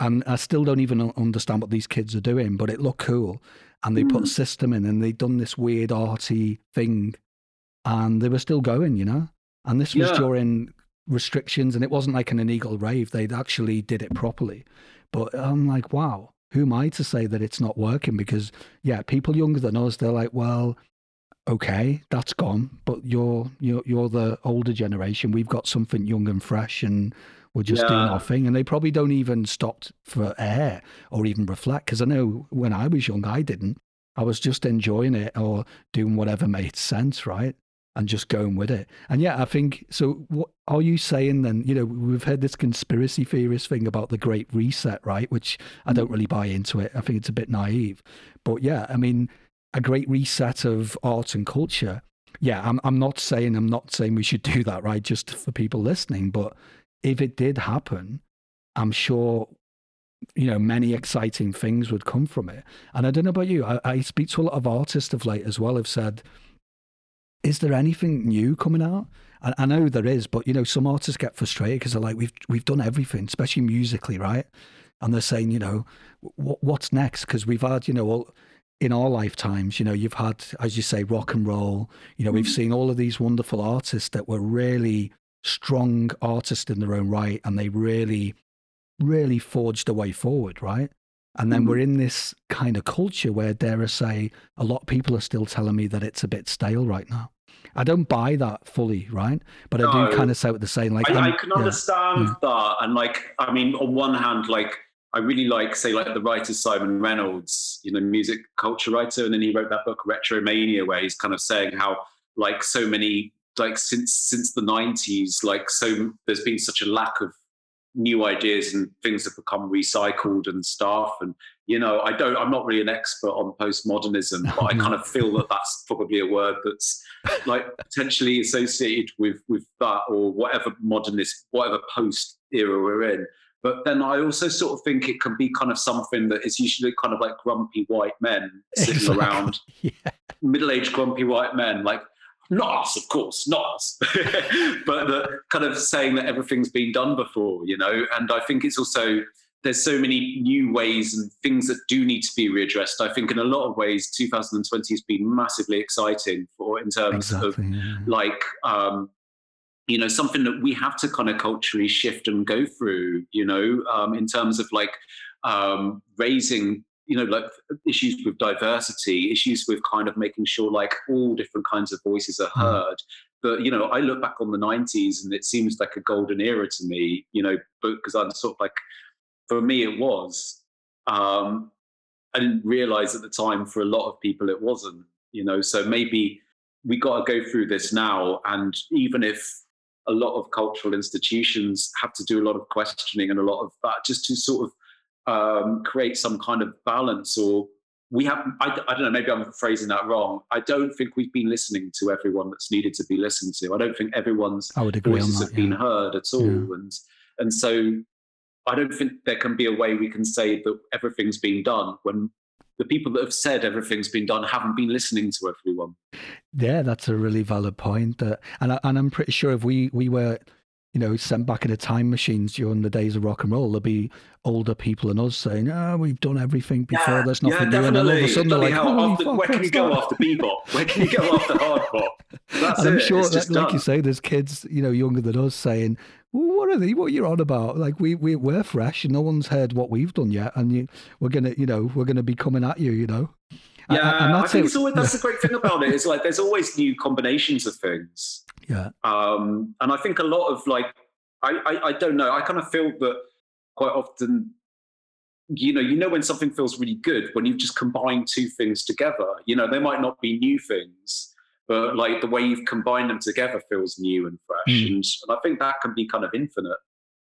And I still don't even understand what these kids are doing, but it looked cool. And they mm. put a system in and they'd done this weird arty thing and they were still going, you know. And this was yeah. during restrictions, and it wasn't like an illegal rave. They actually did it properly. But I'm like, wow, who am I to say that it's not working? Because yeah, people younger than us, they're like, well, okay, that's gone, but you're you're you're the older generation. We've got something young and fresh, and we're just yeah. doing our thing. And they probably don't even stop for air or even reflect. Because I know when I was young, I didn't. I was just enjoying it or doing whatever made sense, right? And just going with it. And yeah, I think so. What are you saying then? You know, we've heard this conspiracy theorist thing about the Great Reset, right? Which I don't mm. really buy into it. I think it's a bit naive. But yeah, I mean, a great reset of art and culture. Yeah, I'm. I'm not saying. I'm not saying we should do that, right? Just for people listening. But if it did happen, I'm sure you know many exciting things would come from it and i don't know about you I, I speak to a lot of artists of late as well have said is there anything new coming out? I, I know there is, but you know, some artists get frustrated because they're like, we've we've done everything, especially musically, right? And they're saying, you know, what's next? Because we've had, you know, all, in our lifetimes, you know, you've had, as you say, rock and roll. You know, we've mm. seen all of these wonderful artists that were really strong artists in their own right, and they really, really forged a way forward, right? And then mm-hmm. we're in this kind of culture where, dare I say, a lot of people are still telling me that it's a bit stale right now. I don't buy that fully, right? But no, I do kind of say what they're saying. Like, I, I can understand yeah. that, and like, I mean, on one hand, like, I really like, say, like the writer Simon Reynolds, you know, music culture writer, and then he wrote that book Retromania, where he's kind of saying how, like, so many, like, since since the '90s, like, so there's been such a lack of new ideas and things have become recycled and stuff and you know i don't i'm not really an expert on postmodernism but i kind of feel that that's probably a word that's like potentially associated with with that or whatever modernist whatever post era we're in but then I also sort of think it can be kind of something that is usually kind of like grumpy white men sitting exactly. around, yeah. middle-aged grumpy white men, like not us, of course, not us, but the kind of saying that everything's been done before, you know. And I think it's also there's so many new ways and things that do need to be readdressed. I think in a lot of ways, 2020 has been massively exciting for in terms exactly, of yeah. like um, you know something that we have to kind of culturally shift and go through you know um, in terms of like um, raising you know like issues with diversity issues with kind of making sure like all different kinds of voices are mm. heard but you know i look back on the 90s and it seems like a golden era to me you know because i'm sort of like for me it was um i didn't realize at the time for a lot of people it wasn't you know so maybe we got to go through this now and even if a lot of cultural institutions have to do a lot of questioning and a lot of that just to sort of um, create some kind of balance or we have I, I, don't know maybe i'm phrasing that wrong i don't think we've been listening to everyone that's needed to be listened to i don't think everyone's voices that, have yeah. been heard at all yeah. and and so i don't think there can be a way we can say that everything's been done when the people that have said everything's been done haven't been listening to everyone yeah that's a really valid point that and, I, and i'm pretty sure if we we were you know, sent back in a time machines during the days of rock and roll, there'll be older people than us saying, "Oh, we've done everything before. Yeah, There's nothing yeah, new." And then all of a sudden, they're like, "Holy after, fuck, Where can you go after bebop? Where can you go after hardcore?" That's and I'm it. sure, that, like you say, there's kids, you know, younger than us saying, well, "What are they? What are you on about? Like we we we're fresh, and no one's heard what we've done yet, and you, we're gonna, you know, we're gonna be coming at you, you know." Yeah, I think always, that's the great thing about it. it. Is like there's always new combinations of things. Yeah. Um, and I think a lot of like I, I, I don't know. I kind of feel that quite often, you know, you know when something feels really good when you've just combined two things together. You know, they might not be new things, but like the way you've combined them together feels new and fresh. Mm. And, and I think that can be kind of infinite.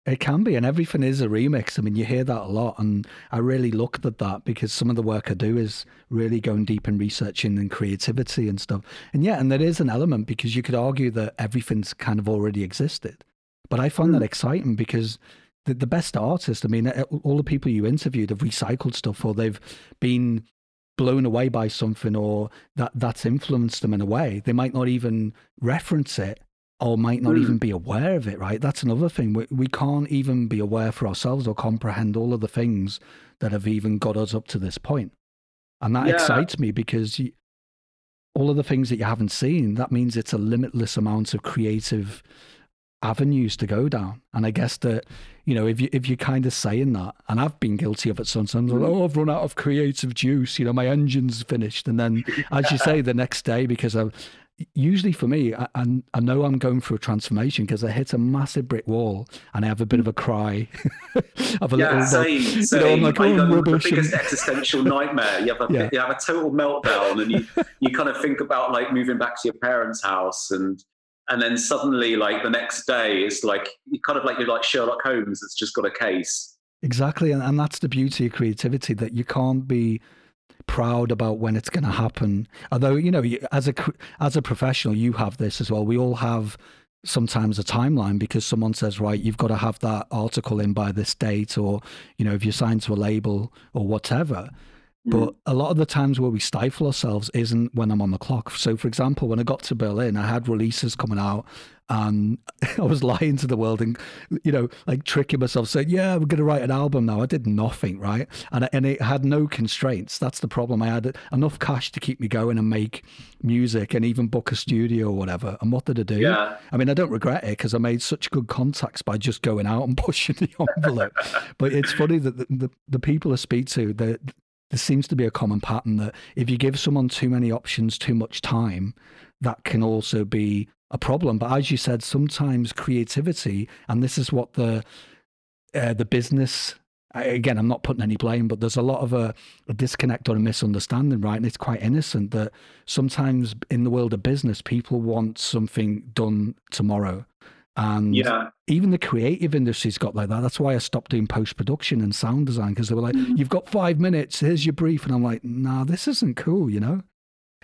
It can be, and everything is a remix. I mean, you hear that a lot, and I really looked at that because some of the work I do is really going deep in researching and creativity and stuff. And yeah, and there is an element because you could argue that everything's kind of already existed. But I find mm. that hmm. exciting because the, the best artists, I mean, all the people you interviewed have recycled stuff or they've been blown away by something or that that's influenced them in a way. They might not even reference it or might not mm. even be aware of it, right? That's another thing. We, we can't even be aware for ourselves or comprehend all of the things that have even got us up to this point. And that yeah. excites me because you, all of the things that you haven't seen, that means it's a limitless amount of creative avenues to go down. And I guess that, you know, if you if you're kind of saying that, and I've been guilty of it sometimes, like, oh, I've run out of creative juice, you know, my engine's finished. And then as you say, the next day, because I usually for me, I, I know I'm going through a transformation because I hit a massive brick wall and I have a bit of a cry. have a yeah, little, same, same. You know, I'm like, oh, the biggest existential nightmare. You have a yeah. you have a total meltdown, and you you kind of think about like moving back to your parents' house and and then suddenly like the next day it's like you kind of like you're like sherlock holmes that's just got a case exactly and, and that's the beauty of creativity that you can't be proud about when it's going to happen. Although you know as a as a professional you have this as well. We all have sometimes a timeline because someone says right you've got to have that article in by this date or you know if you're signed to a label or whatever but mm. a lot of the times where we stifle ourselves isn't when I'm on the clock. So, for example, when I got to Berlin, I had releases coming out and I was lying to the world and, you know, like tricking myself, saying, yeah, we're going to write an album now. I did nothing, right? And, and it had no constraints. That's the problem. I had enough cash to keep me going and make music and even book a studio or whatever. And what did I do? Yeah. I mean, I don't regret it because I made such good contacts by just going out and pushing the envelope. but it's funny that the, the, the people I speak to, they there seems to be a common pattern that if you give someone too many options, too much time, that can also be a problem. But as you said, sometimes creativity, and this is what the uh, the business again, I'm not putting any blame, but there's a lot of a, a, disconnect or a misunderstanding, right? And it's quite innocent that sometimes in the world of business, people want something done tomorrow. And yeah. even the creative industry's got like that. That's why I stopped doing post production and sound design because they were like, mm-hmm. "You've got five minutes. Here's your brief," and I'm like, "Nah, this isn't cool," you know.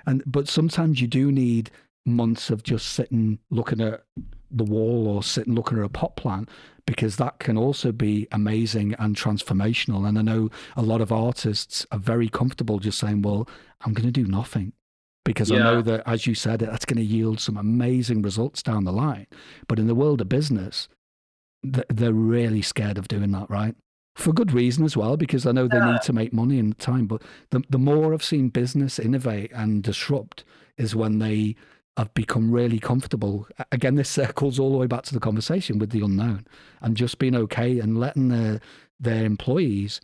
And but sometimes you do need months of just sitting looking at the wall or sitting looking at a pot plant because that can also be amazing and transformational. And I know a lot of artists are very comfortable just saying, "Well, I'm going to do nothing." Because yeah. I know that, as you said, that's going to yield some amazing results down the line. But in the world of business, they're really scared of doing that, right? For good reason as well, because I know they yeah. need to make money in time. But the, the more I've seen business innovate and disrupt is when they have become really comfortable. Again, this circles all the way back to the conversation with the unknown and just being okay and letting their their employees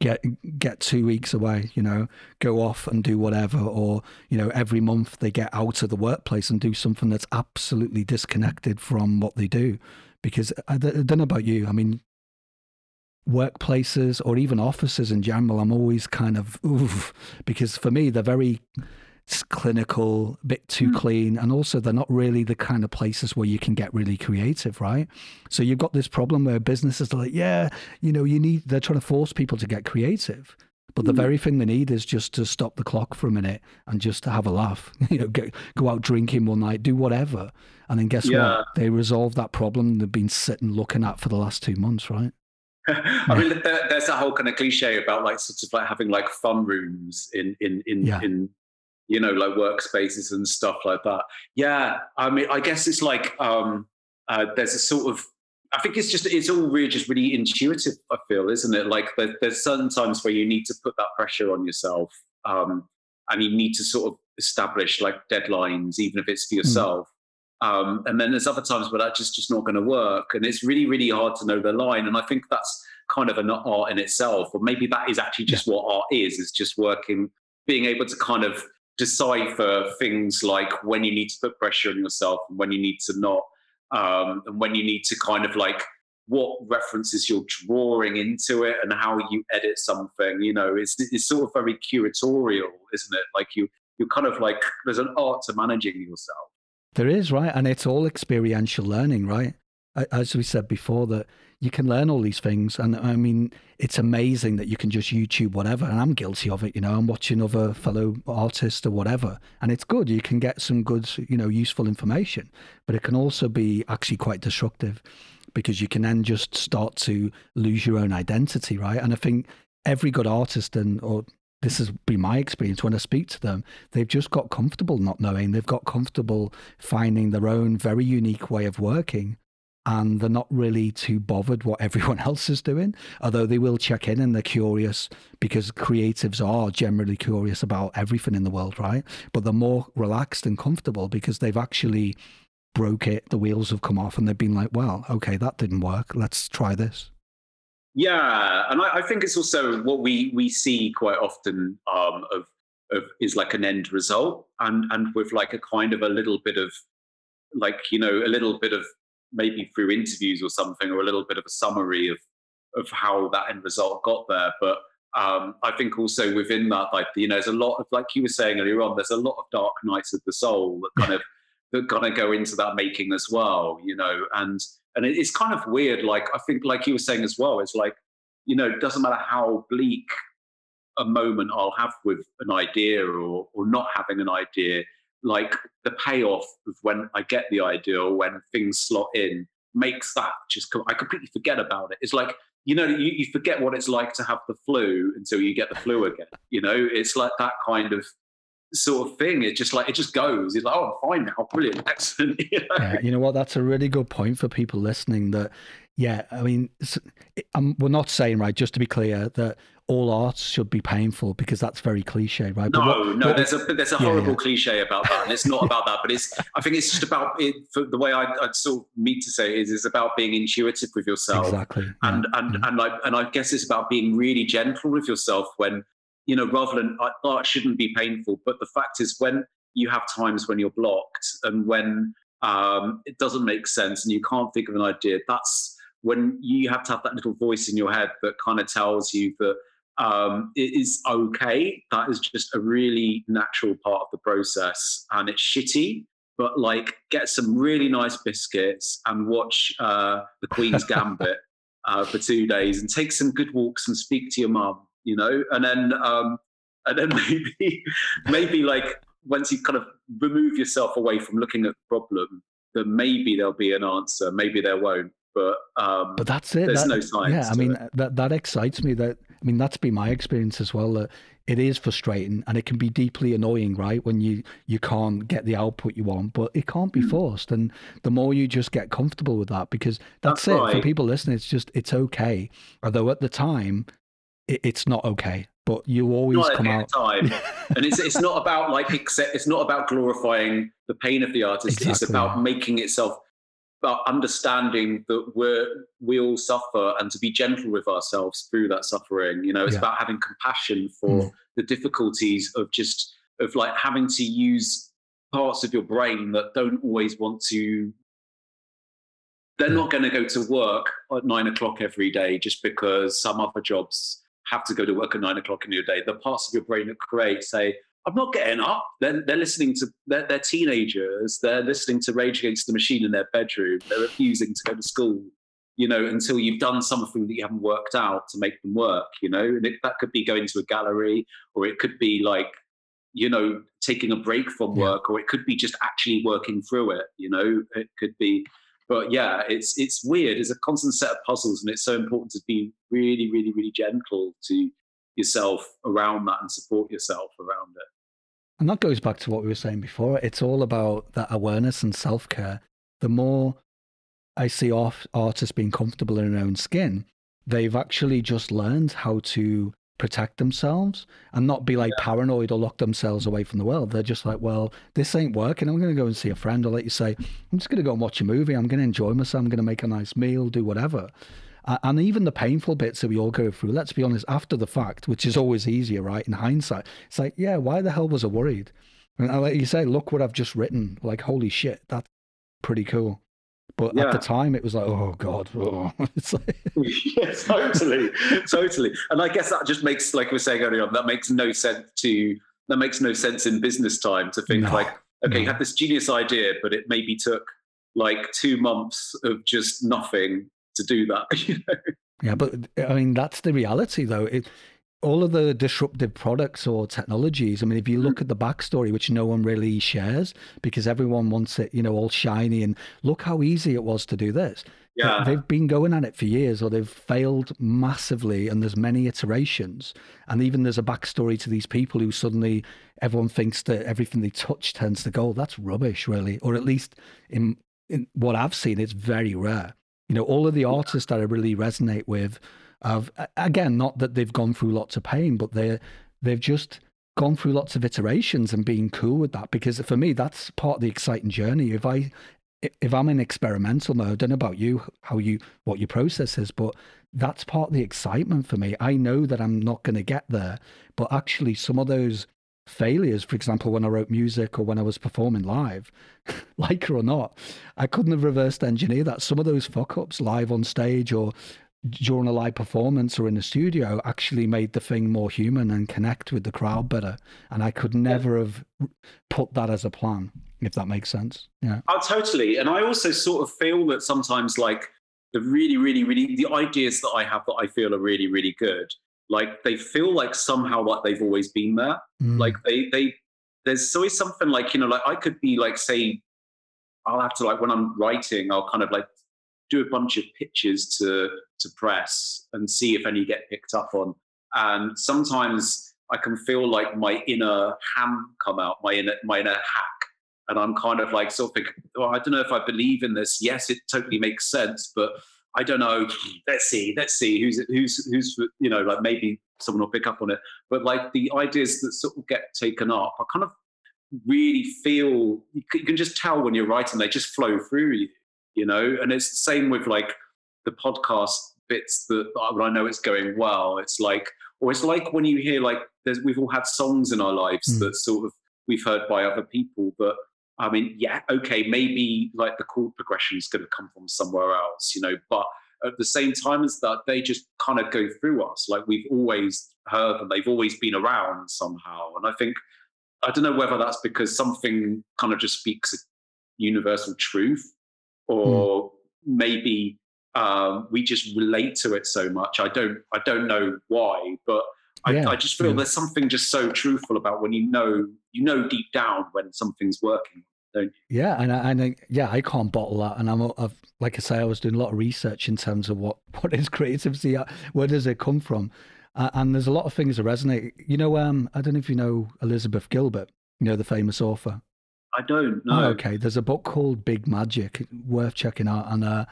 get get two weeks away, you know, go off and do whatever, or you know, every month they get out of the workplace and do something that's absolutely disconnected from what they do. Because uh, I, I don't know about you, I mean, workplaces or even offices in general, I'm always kind of oof because for me they're very clinical, a bit too mm. clean, and also they're not really the kind of places where you can get really creative, right? So you've got this problem where businesses are like, yeah, you know, you need they're trying to force people to get creative. But the mm. very thing they need is just to stop the clock for a minute and just to have a laugh. you know, go, go out drinking one night, do whatever. And then guess yeah. what? They resolve that problem they've been sitting looking at for the last two months, right? I mean, there's that whole kind of cliche about like sort of like having like fun rooms in in in yeah. in you know like workspaces and stuff like that. Yeah, I mean, I guess it's like um, uh, there's a sort of I think it's just it's all really just really intuitive. I feel, isn't it? Like there, there's certain times where you need to put that pressure on yourself, um, and you need to sort of establish like deadlines, even if it's for hmm. yourself. Mm. Um, and then there's other times where that's just just not going to work, and it's really really hard to know the line. And I think that's kind of an art in itself, or maybe that is actually just what art is: is just working, being able to kind of decipher things like when you need to put pressure on yourself and when you need to not, um, and when you need to kind of like what references you're drawing into it and how you edit something. You know, it's it's sort of very curatorial, isn't it? Like you you're kind of like there's an art to managing yourself. There is, right? And it's all experiential learning, right? As we said before, that you can learn all these things. And I mean, it's amazing that you can just YouTube whatever. And I'm guilty of it, you know, I'm watching other fellow artists or whatever. And it's good. You can get some good, you know, useful information. But it can also be actually quite destructive because you can then just start to lose your own identity, right? And I think every good artist and or this has been my experience when I speak to them. They've just got comfortable not knowing. They've got comfortable finding their own very unique way of working. And they're not really too bothered what everyone else is doing, although they will check in and they're curious because creatives are generally curious about everything in the world, right? But they're more relaxed and comfortable because they've actually broke it, the wheels have come off, and they've been like, well, okay, that didn't work. Let's try this. Yeah, and I, I, think it's also what we we see quite often um, of of is like an end result, and and with like a kind of a little bit of like you know a little bit of maybe through interviews or something, or a little bit of a summary of of how that end result got there. But um, I think also within that, like you know, there's a lot of like you were saying earlier on, there's a lot of dark nights of the soul that kind of that kind of go into that making as well, you know, and and it's kind of weird. Like I think, like you were saying as well, it's like you know, it doesn't matter how bleak a moment I'll have with an idea or or not having an idea. Like the payoff of when I get the idea or when things slot in makes that just I completely forget about it. It's like you know you, you forget what it's like to have the flu until you get the flu again. You know, it's like that kind of sort of thing. It just like it just goes. It's like, oh, I'm fine now, brilliant, excellent. you, know? Yeah, you know what? That's a really good point for people listening. That, yeah, I mean, um, we're not saying right. Just to be clear, that all arts should be painful because that's very cliche, right? No, what, no, what, there's a there's a horrible yeah, yeah. cliche about that, and it's not about that. But it's I think it's just about it. For the way I I sort of mean to say it is, is about being intuitive with yourself, exactly, and and mm-hmm. and like and I guess it's about being really gentle with yourself when you know, rather than art shouldn't be painful, but the fact is when you have times when you're blocked and when um, it doesn't make sense and you can't think of an idea, that's when you have to have that little voice in your head that kind of tells you that um, it is okay. That is just a really natural part of the process, and it's shitty. But like, get some really nice biscuits and watch uh, the Queen's Gambit uh, for two days, and take some good walks and speak to your mum you know, and then um, and then maybe maybe like once you kind of remove yourself away from looking at the problem, then maybe there'll be an answer. Maybe there won't. But um, but that's it. There's that, no science. Yeah, I mean it. that that excites me. That I mean that's been my experience as well. That it is frustrating and it can be deeply annoying, right? When you you can't get the output you want, but it can't be mm. forced. And the more you just get comfortable with that, because that's, that's it right. for people listening. It's just it's okay. Although at the time it, it's not okay. but you always not come out. time. and it's it's not about like accept, it's not about glorifying the pain of the artist. It's about making itself about understanding that we're we all suffer and to be gentle with ourselves through that suffering. You know, it's Yeah. about having compassion for Mm. the difficulties of just of like having to use parts of your brain that don't always want to they're Yeah. not going to go to work at nine o'clock every day just because some other jobs have to go to work at nine o'clock in your day. The parts of your brain that create say, I'm not getting up. They're, they're listening to, they're, they're teenagers. They're listening to Rage Against the Machine in their bedroom. They're refusing to go to school, you know, until you've done something that you haven't worked out to make them work, you know. And it, that could be going to a gallery or it could be like, you know, taking a break from Yeah. work or it could be just actually working through it, you know. It could be but yeah, it's it's weird. It's a constant set of puzzles, and it's so important to be really, really, really gentle to yourself around that and support yourself around it. And that goes back to what we were saying before. It's all about that awareness and self care. The more I see off artists being comfortable in their own skin, they've actually just learned how to protect themselves and not be like paranoid or lock themselves away from the world. They're just like, well, this ain't working. I'm going to go and see a friend or let you say, I'm just going to go and watch a movie. I'm going to enjoy myself. I'm going to make a nice meal, do whatever. A- And even the painful bits that we all go through, let's be honest, after the fact, which is always easier, right? In hindsight, it's like, yeah, why the hell was I worried? And I let you say, look what I've just written. Like, holy shit, that's pretty cool. But at the time, it was like, oh God. oh. It's like, yeah, totally, totally. And I guess that just makes, like we were saying earlier on, that makes no sense to that makes no sense in business time to think No, like, okay, you no. had this genius idea, but it maybe took like two months of just nothing to do that. you know? Yeah, but I mean that's the reality, though. It, all of the disruptive products or technologies. I mean, if you look mm. at the backstory, which no one really shares, because everyone wants it, you know, all shiny, and look how easy it was to do this. Yeah. they've been going at it for years, or they've failed massively, and there's many iterations. And even there's a backstory to these people who suddenly everyone thinks that everything they touch turns to gold. That's rubbish, really, or at least in in what I've seen, it's very rare. You know, all of the artists that I really resonate with, have again, not that they've gone through lots of pain, but they they've just gone through lots of iterations and being cool with that. Because for me, that's part of the exciting journey. If I if I'm in experimental mode, I don't know about you, how you what your process is, but that's part of the excitement for me. I know that I'm not going to get there, but actually, some of those failures, for example, when I wrote music or when I was performing live, like it or not, I couldn't have reversed engineered that. Some of those fuck ups live on stage or during a live performance or in the studio actually made the thing more human and connect with the crowd better. And I could never have put that as a plan, if that makes sense. Yeah. Oh, totally. And I also sort of feel that sometimes, like, the really, really, really, the ideas that I have that I feel are really, really good, like, they feel like somehow like they've always been there. Mm. Like, they, they, there's always something like, you know, like I could be like, say, I'll have to, like, when I'm writing, I'll kind of like do a bunch of pitches to, to press and see if any get picked up on. And sometimes I can feel like my inner ham come out, my inner, my inner hack and I'm kind of like sort of oh, I don't know if I believe in this. Yes, it totally makes sense, but I don't know. Let's see, let's see who's who's who's you know like maybe someone will pick up on it. But like the ideas that sort of get taken up, I kind of really feel you can, just tell when you're writing they just flow through you, you know. And it's the same with like the podcast bits that when I know it's going well. It's like or it's like when you hear like there's we've all had songs in our lives Mm. that sort of we've heard by other people, but I mean, yeah, okay, maybe like the chord progression is going to come from somewhere else, you know, but at the same time as that, they just kind of go through us. Like we've always heard them, they've always been around somehow. And I think, I don't know whether that's because something kind of just speaks a universal truth or maybe um, we just relate to it so much. I don't, I don't know why, but I, Yeah, I just feel yeah. there's something just so truthful about when you know, you know deep down when something's working. Don't you? Yeah, and I, and I, yeah, I can't bottle that. And I'm, I've, like I say, I was doing a lot of research in terms of what what is creativity, uh, where does it come from, uh, and there's a lot of things that resonate. You know, um, I don't know if you know Elizabeth Gilbert, you know, the famous author. I don't Oh, know. okay. There's a book called Big Magic, worth checking out, and uh,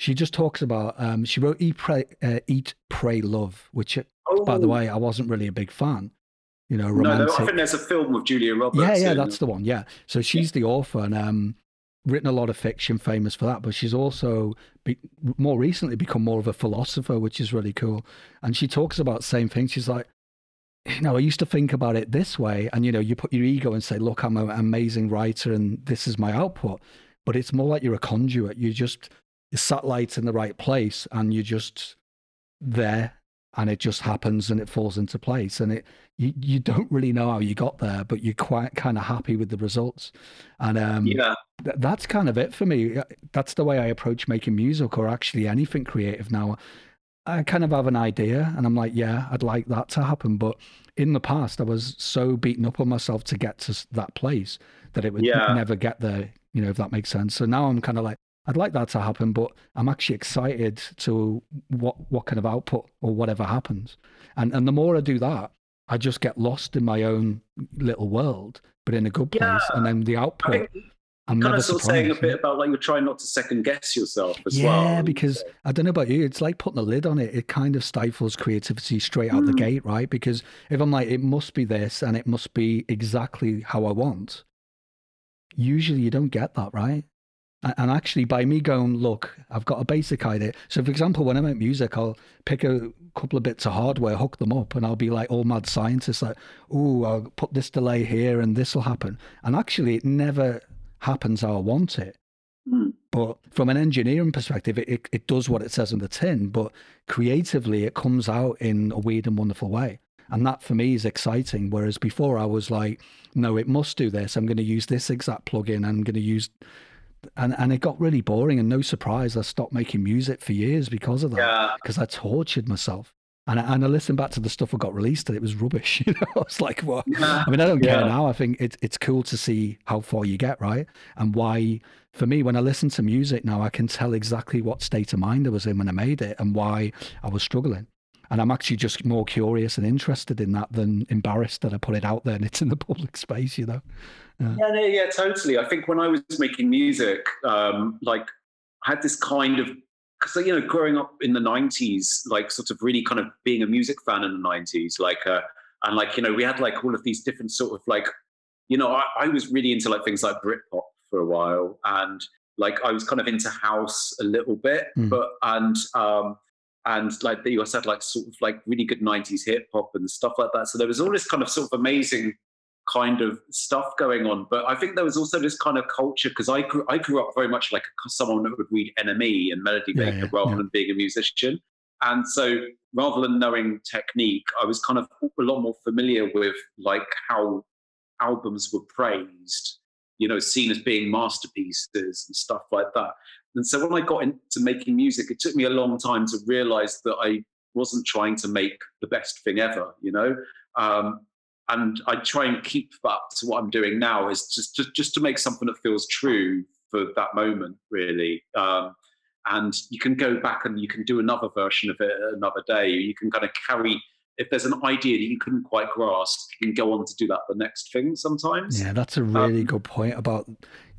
she just talks about um, she wrote Eat Pray, uh, Eat Pray Love, which oh. by the oh. way I wasn't really a big fan. You know, romantic. No, I think there's a film with Julia Roberts. Yeah, yeah, that's the one. Yeah, so she's the author and um, written a lot of fiction, famous for that. But she's also be, more recently become more of a philosopher, which is really cool. And she talks about the same thing. She's like, you know, I used to think about it this way, and you know, you put your ego and say, "Look, I'm an amazing writer, and this is my output." But it's more like you're a conduit. You just your satellite's in the right place, and you're just there, and it just happens, and it falls into place, and it you you don't really know how you got there, but you're quite kind of happy with the results, and um, yeah, th- that's kind of it for me. That's the way I approach making music, or actually anything creative now. I kind of have an idea and I'm like, yeah, I'd like that to happen. But in the past, I was so beaten up on myself to get to that place that it would yeah. never get there, you know, if that makes sense. So now I'm kind of like, I'd like that to happen, but I'm actually excited to what, what kind of output or whatever happens. And, and the more I do that, I just get lost in my own little world, but in a good place. Yeah. And then the output I'm kind of sort of saying a bit about like you're trying not to second guess yourself as yeah, well. Yeah, because I don't know about you, it's like putting a lid on it. It kind of stifles creativity straight out mm. the gate, right? Because if I'm like, it must be this and it must be exactly how I want, usually you don't get that, right? And actually, by me going, look, I've got a basic idea. So, for example, when I make music, I'll pick a couple of bits of hardware, hook them up, and I'll be like all mad scientist, like, oh, I'll put this delay here and this will happen. And actually, it never happens how I want it. Mm. But from an engineering perspective, it, it, it, does what it says on the tin, but creatively, it comes out in a weird and wonderful way. And that for me is exciting. Whereas before, I was like, no, it must do this. I'm going to use this exact plugin. I'm going to use. And, and it got really boring. And no surprise, I stopped making music for years because of that. Because yeah. I tortured myself. And I, and I listened back to the stuff that got released and it was rubbish. You know, I was like, what? Yeah. I mean, I don't yeah. care now. I think it's it's cool to see how far you get, right? And why, for me, when I listen to music now, I can tell exactly what state of mind I was in when I made it and why I was struggling. And I'm actually just more curious and interested in that than embarrassed that I put it out there and it's in the public space, you know? Yeah, yeah, no, yeah totally. I think when I was making music, um, like I had this kind of because you know growing up in the 90s like sort of really kind of being a music fan in the 90s like uh, and like you know we had like all of these different sort of like you know I, I was really into like things like britpop for a while and like i was kind of into house a little bit mm. but and um and like you also had like sort of like really good 90s hip hop and stuff like that so there was all this kind of sort of amazing kind of stuff going on. But I think there was also this kind of culture because I grew, I grew up very much like someone that would read NME and Melody Maker yeah, yeah, rather yeah. than being a musician. And so rather than knowing technique, I was kind of a lot more familiar with like how albums were praised, you know, seen as being masterpieces and stuff like that. And so when I got into making music, it took me a long time to realize that I wasn't trying to make the best thing ever, you know. Um, and I try and keep that to what I'm doing now is just just, just to make something that feels true for that moment, really. Um, and you can go back and you can do another version of it another day. You can kind of carry if there's an idea that you couldn't quite grasp, you can go on to do that the next thing sometimes. Yeah, that's a really um, good point about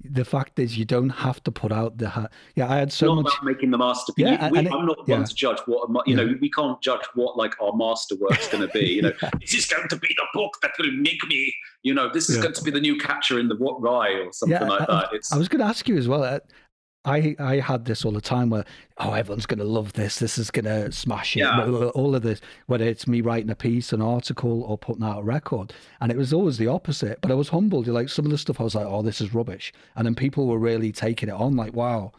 the fact is you don't have to put out the ha- yeah i had so not much making the masterpiece yeah, we, i'm not yeah. one to judge what you know we can't judge what like our masterwork's going to be you know this is going to be the book that will make me you know this is yeah. going to be the new catcher in the what rye or something like I, that it's i was going to ask you as well uh, I I had this all the time where oh everyone's going to love this. This is going to smash it. Yeah. all of this whether it's me writing a piece an article or putting out a record. And it was always the opposite but I was humbled. Like some of the stuff I was like oh this is rubbish. And then people were really taking it on like wow.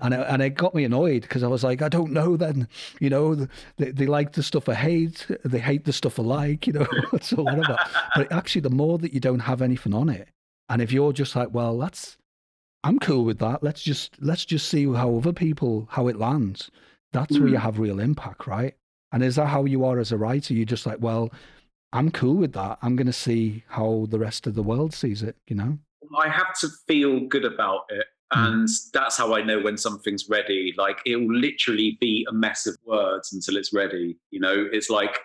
And it, and it got me annoyed because I was like I don't know then. You know they, they like the stuff I hate they hate the stuff I like you know so whatever. But actually the more that you don't have anything on it and if you're just like well that's I'm cool with that. Let's just let's just see how other people how it lands. That's mm. where you mm. have real impact, right? And is that how you are as a writer? You're just like, well, I'm cool with that. I'm going to see how the rest of the world sees it. You know, I have to feel good about it, mm. and that's how I know when something's ready. Like it will literally be a mess of words until it's ready. You know, it's like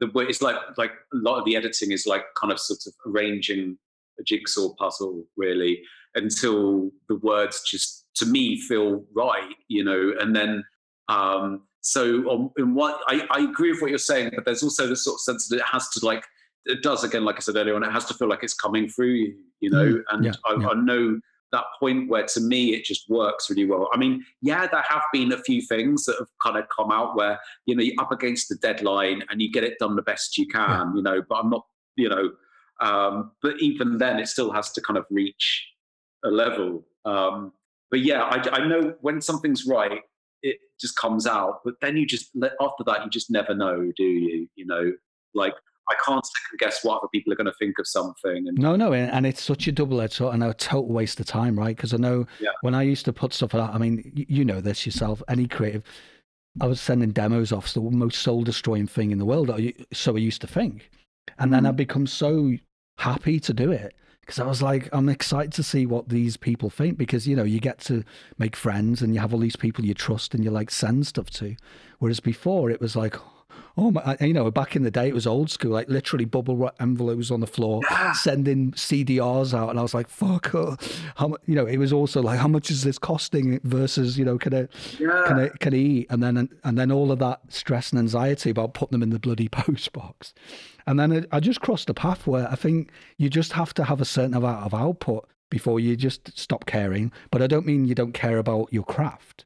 the it's like like a lot of the editing is like kind of sort of arranging a jigsaw puzzle, really until the words just to me feel right, you know, and then um, so on, in what I, I agree with what you're saying, but there's also the sort of sense that it has to like it does again, like I said earlier on, it has to feel like it's coming through you, you know, mm, and yeah, I, yeah. I know that point where to me it just works really well. I mean, yeah, there have been a few things that have kind of come out where, you know, you're up against the deadline and you get it done the best you can, yeah. you know, but I'm not, you know, um, but even then it still has to kind of reach a level. Um, but yeah, I, I know when something's right, it just comes out, but then you just, after that, you just never know, do you? You know, like I can't second guess what other people are going to think of something. And, no, no, and it's such a double-edged sword and a total waste of time, right? Because I know yeah. when I used to put stuff out, I mean, you know this yourself. Any creative, I was sending demos off the most soul-destroying thing in the world. So I used to think, and then mm. I become so happy to do it because I was like, I'm excited to see what these people think because you know you get to make friends and you have all these people you trust and you like send stuff to, whereas before it was like Oh my! You know, back in the day, it was old school, like literally bubble wrap envelopes on the floor, yeah. sending CDRs out, and I was like, "Fuck!" Oh, how You know, it was also like, "How much is this costing?" Versus, you know, can I, yeah. can I, can I eat? And then, and then all of that stress and anxiety about putting them in the bloody post box, and then I just crossed a path where I think you just have to have a certain amount of output before you just stop caring. But I don't mean you don't care about your craft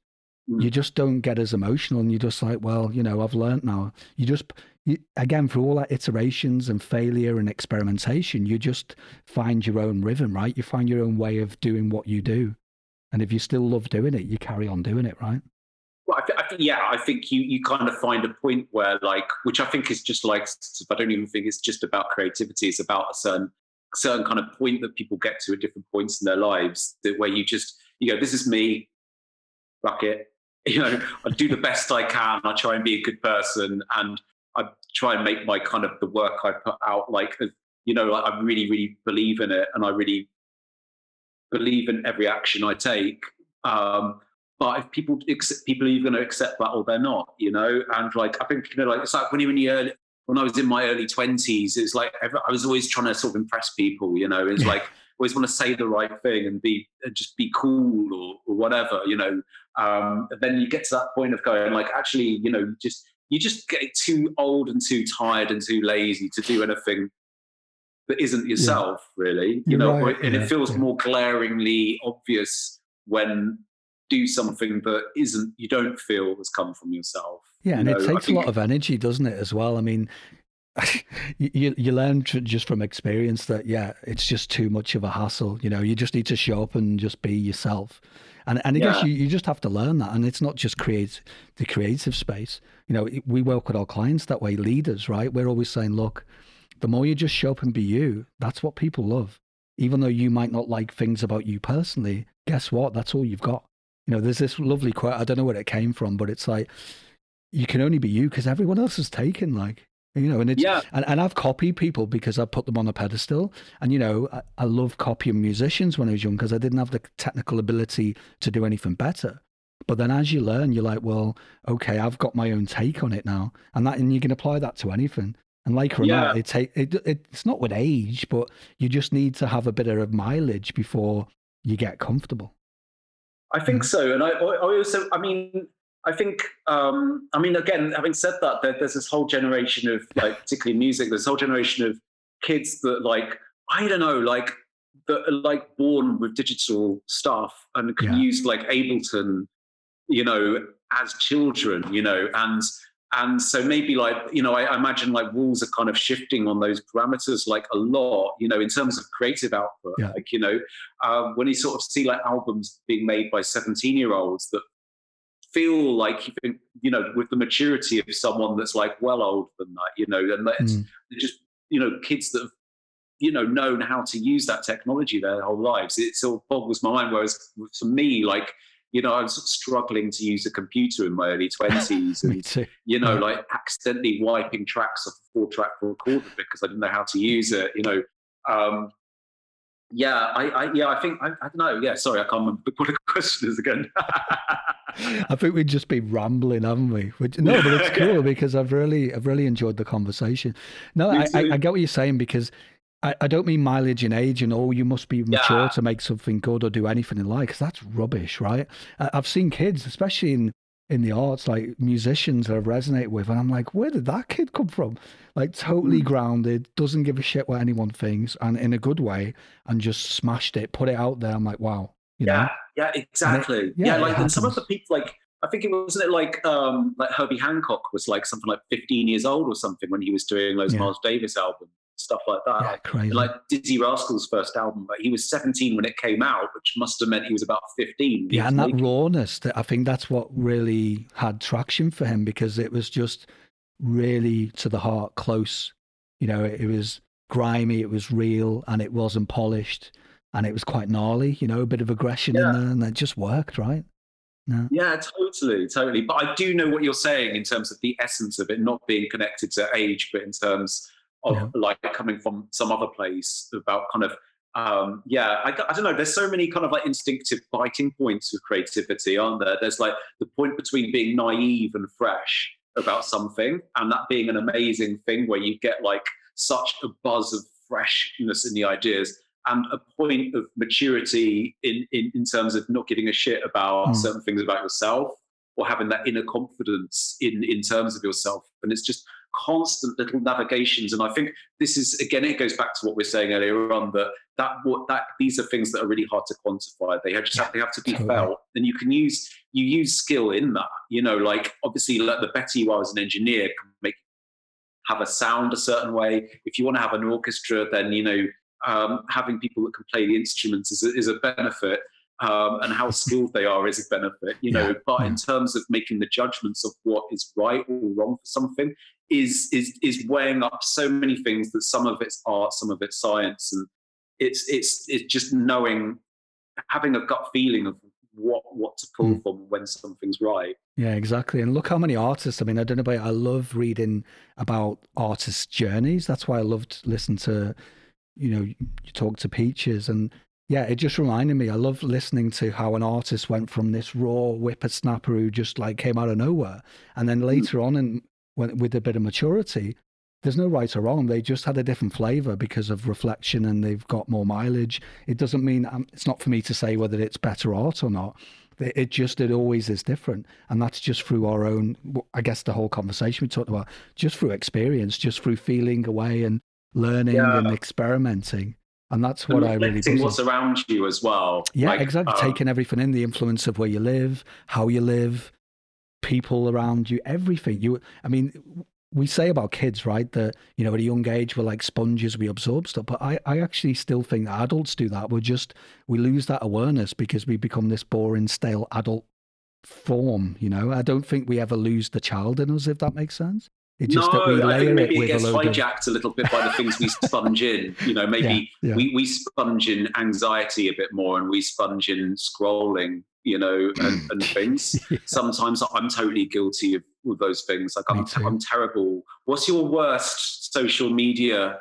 you mm. just don't get as emotional and you're just like well you know i've learned now. You just you, again for all that iterations and failure and experimentation you just find your own rhythm right? You find your own way of doing what you do. And if you still love doing it you carry on doing it right? Well, I, th- I think, yeah, I think you you kind of find a point where, like, which I think is just like, I don't even think it's just about creativity. It's about a certain certain kind of point that people get to at different points in their lives, that where you just you go, this is me, fuck it, you know, I do the best I can. I try and be a good person, and I try and make my kind of the work I put out like, you know, like I really, really believe in it, and I really believe in every action I take. Um, but if people people are going to accept that or they're not, you know, and like I think you know, like it's like when you when you early, when I was in my early twenties, it's like I was always trying to sort of impress people, you know. It's like always want to say the right thing and be and just be cool or, or whatever, you know. Um, then you get to that point of going like, actually, you know, just you just get too old and too tired and too lazy to do anything that isn't yourself, yeah. really. You know, right, and yeah, it feels yeah. more glaringly obvious when do something that isn't you don't feel has come from yourself. Yeah, and know? it takes think, a lot of energy, doesn't it, as well? I mean, you you learn just from experience that yeah, it's just too much of a hassle. You know, you just need to show up and just be yourself. And and I yeah. guess you, you just have to learn that. And it's not just create the creative space. You know, we work with our clients that way, leaders, right? We're always saying, look, the more you just show up and be you, that's what people love. Even though you might not like things about you personally, guess what? That's all you've got. You know, there's this lovely quote. I don't know where it came from, but it's like you can only be you because everyone else is taken. Like you know and it's yeah. and, and i've copied people because i put them on a pedestal and you know i, I love copying musicians when i was young because i didn't have the technical ability to do anything better but then as you learn you're like well okay i've got my own take on it now and that and you can apply that to anything and like or yeah. not it, take, it, it it's not with age but you just need to have a bit of mileage before you get comfortable i think mm-hmm. so and I, I also i mean I think, um, I mean, again, having said that, there, there's this whole generation of, like, particularly music, there's a whole generation of kids that, like, I don't know, like, that are, like, born with digital stuff and can yeah. use, like, Ableton, you know, as children, you know, and, and so maybe like, you know, I, I imagine like rules are kind of shifting on those parameters like a lot, you know, in terms of creative output. Yeah. Like, you know, um, when you sort of see like albums being made by 17 year olds that feel like you can, you know with the maturity of someone that's like well older than that you know and it's mm. just you know kids that have you know known how to use that technology their whole lives it sort of boggles my mind whereas for me like you know i was struggling to use a computer in my early 20s and you know yeah. like accidentally wiping tracks off a four track recorder because i didn't know how to use it you know um, yeah, I, I, yeah, I think I, I, don't know. Yeah, sorry, I can't remember what the question is again. I think we'd just be rambling, haven't we? Which, no, but it's cool because I've really, I've really enjoyed the conversation. No, I, I, I, get what you're saying because I, I don't mean mileage and age and oh, you must be mature Yeah. to make something good or do anything in life because that's rubbish, right? I, I've seen kids, especially in in the arts, like musicians that I resonate with, and I'm like, where did that kid come from? Like totally Mm. grounded, doesn't give a shit what anyone thinks, and in a good way, and just smashed it, put it out there. I'm like, wow, you know, yeah, yeah, exactly. yeah, yeah, like and some of the people, like I think it wasn't it like um like Herbie Hancock was like something like 15 years old or something when he was doing those Yeah. Miles Davis albums, stuff like that. yeah, Like, crazy. like Dizzee Rascal's first album, like he was 17 when it came out, which must have meant he was about 15. Yeah, and that making it. rawness, that I think that's what really had traction for him because it was just really to the heart, close. You know, it, it was grimy, it was real, and it wasn't polished, and it was quite gnarly. You know, a bit of aggression Yeah. in there, and it just worked, right? No. Yeah, totally, totally. But I do know what you're saying in terms of the essence of it not being connected to age, but in terms of Yeah. like coming from some other place about kind of, um, yeah, I, I don't know. There's so many kind of like instinctive biting points with creativity, aren't there? There's like the point between being naive and fresh about something and that being an amazing thing where you get like such a buzz of freshness in the ideas and a point of maturity in, in, in terms of not giving a shit about Mm. certain things about yourself or having that inner confidence in, in terms of yourself. And it's just constant little navigations. And I think this is, again, it goes back to what we are saying earlier on that, that, what, that these are things that are really hard to quantify. They have, just have, they have to be totally. felt. And you can use, you use skill in that, you know, like obviously like the better you are as an engineer can make have a sound a certain way. If you want to have an orchestra, then you know um, having people that can play the instruments is a, is a benefit, um, and how skilled they are is a benefit. You know, Yeah, but in terms of making the judgments of what is right or wrong for something, is is is weighing up so many things that some of it's art, some of it's science, and it's it's it's just knowing, having a gut feeling of what what to pull Mm. from when something's right. Yeah, exactly. And look how many artists. I mean, I don't know about. I love reading about artists' journeys. That's why I loved listening to, you know, you talk to Peaches, and yeah, it just reminded me. I love listening to how an artist went from this raw whippersnapper who just like came out of nowhere, and then later on, and when with a bit of maturity, there's no right or wrong. They just had a different flavor because of reflection, and they've got more mileage. It doesn't mean um, it's not for me to say whether it's better art or not it it just it always is different and that's just through our own i guess the whole conversation we talked about just through experience just through feeling away and learning Yeah. and experimenting and that's And what i really reflecting what's around you as well. yeah Like, exactly. um, taking everything in the influence of where you live how you live people around you everything. You i mean we say about kids right that you know at a young age we're like sponges we absorb stuff. But i i actually still think adults do that. We're just we lose that awareness because we become this boring stale adult form you know? I don't think we ever lose the child in us if that makes sense it's just no, that we I think maybe it it gets a load of hijacked a little bit by the things we sponge in. You know, maybe Yeah, yeah. We, we sponge in anxiety a bit more and we sponge in scrolling, you know, and, and things. Yeah. Sometimes I'm totally guilty of, of those things. Like I'm. I'm terrible. What's your worst social media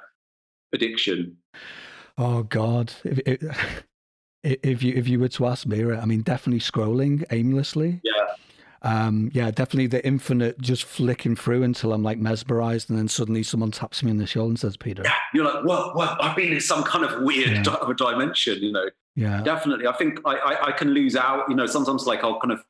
addiction? Oh God! If, if if you if you were to ask me, I mean, definitely scrolling aimlessly. Yeah. Um, yeah, definitely the infinite just flicking through until I'm like mesmerized, and then suddenly someone taps me on the shoulder and says, "Peter." Yeah. You're like, "Well, well, I've been in some kind of weird Yeah. di- dimension, you know. Yeah, definitely i think I, I i can lose out you know sometimes like i'll kind of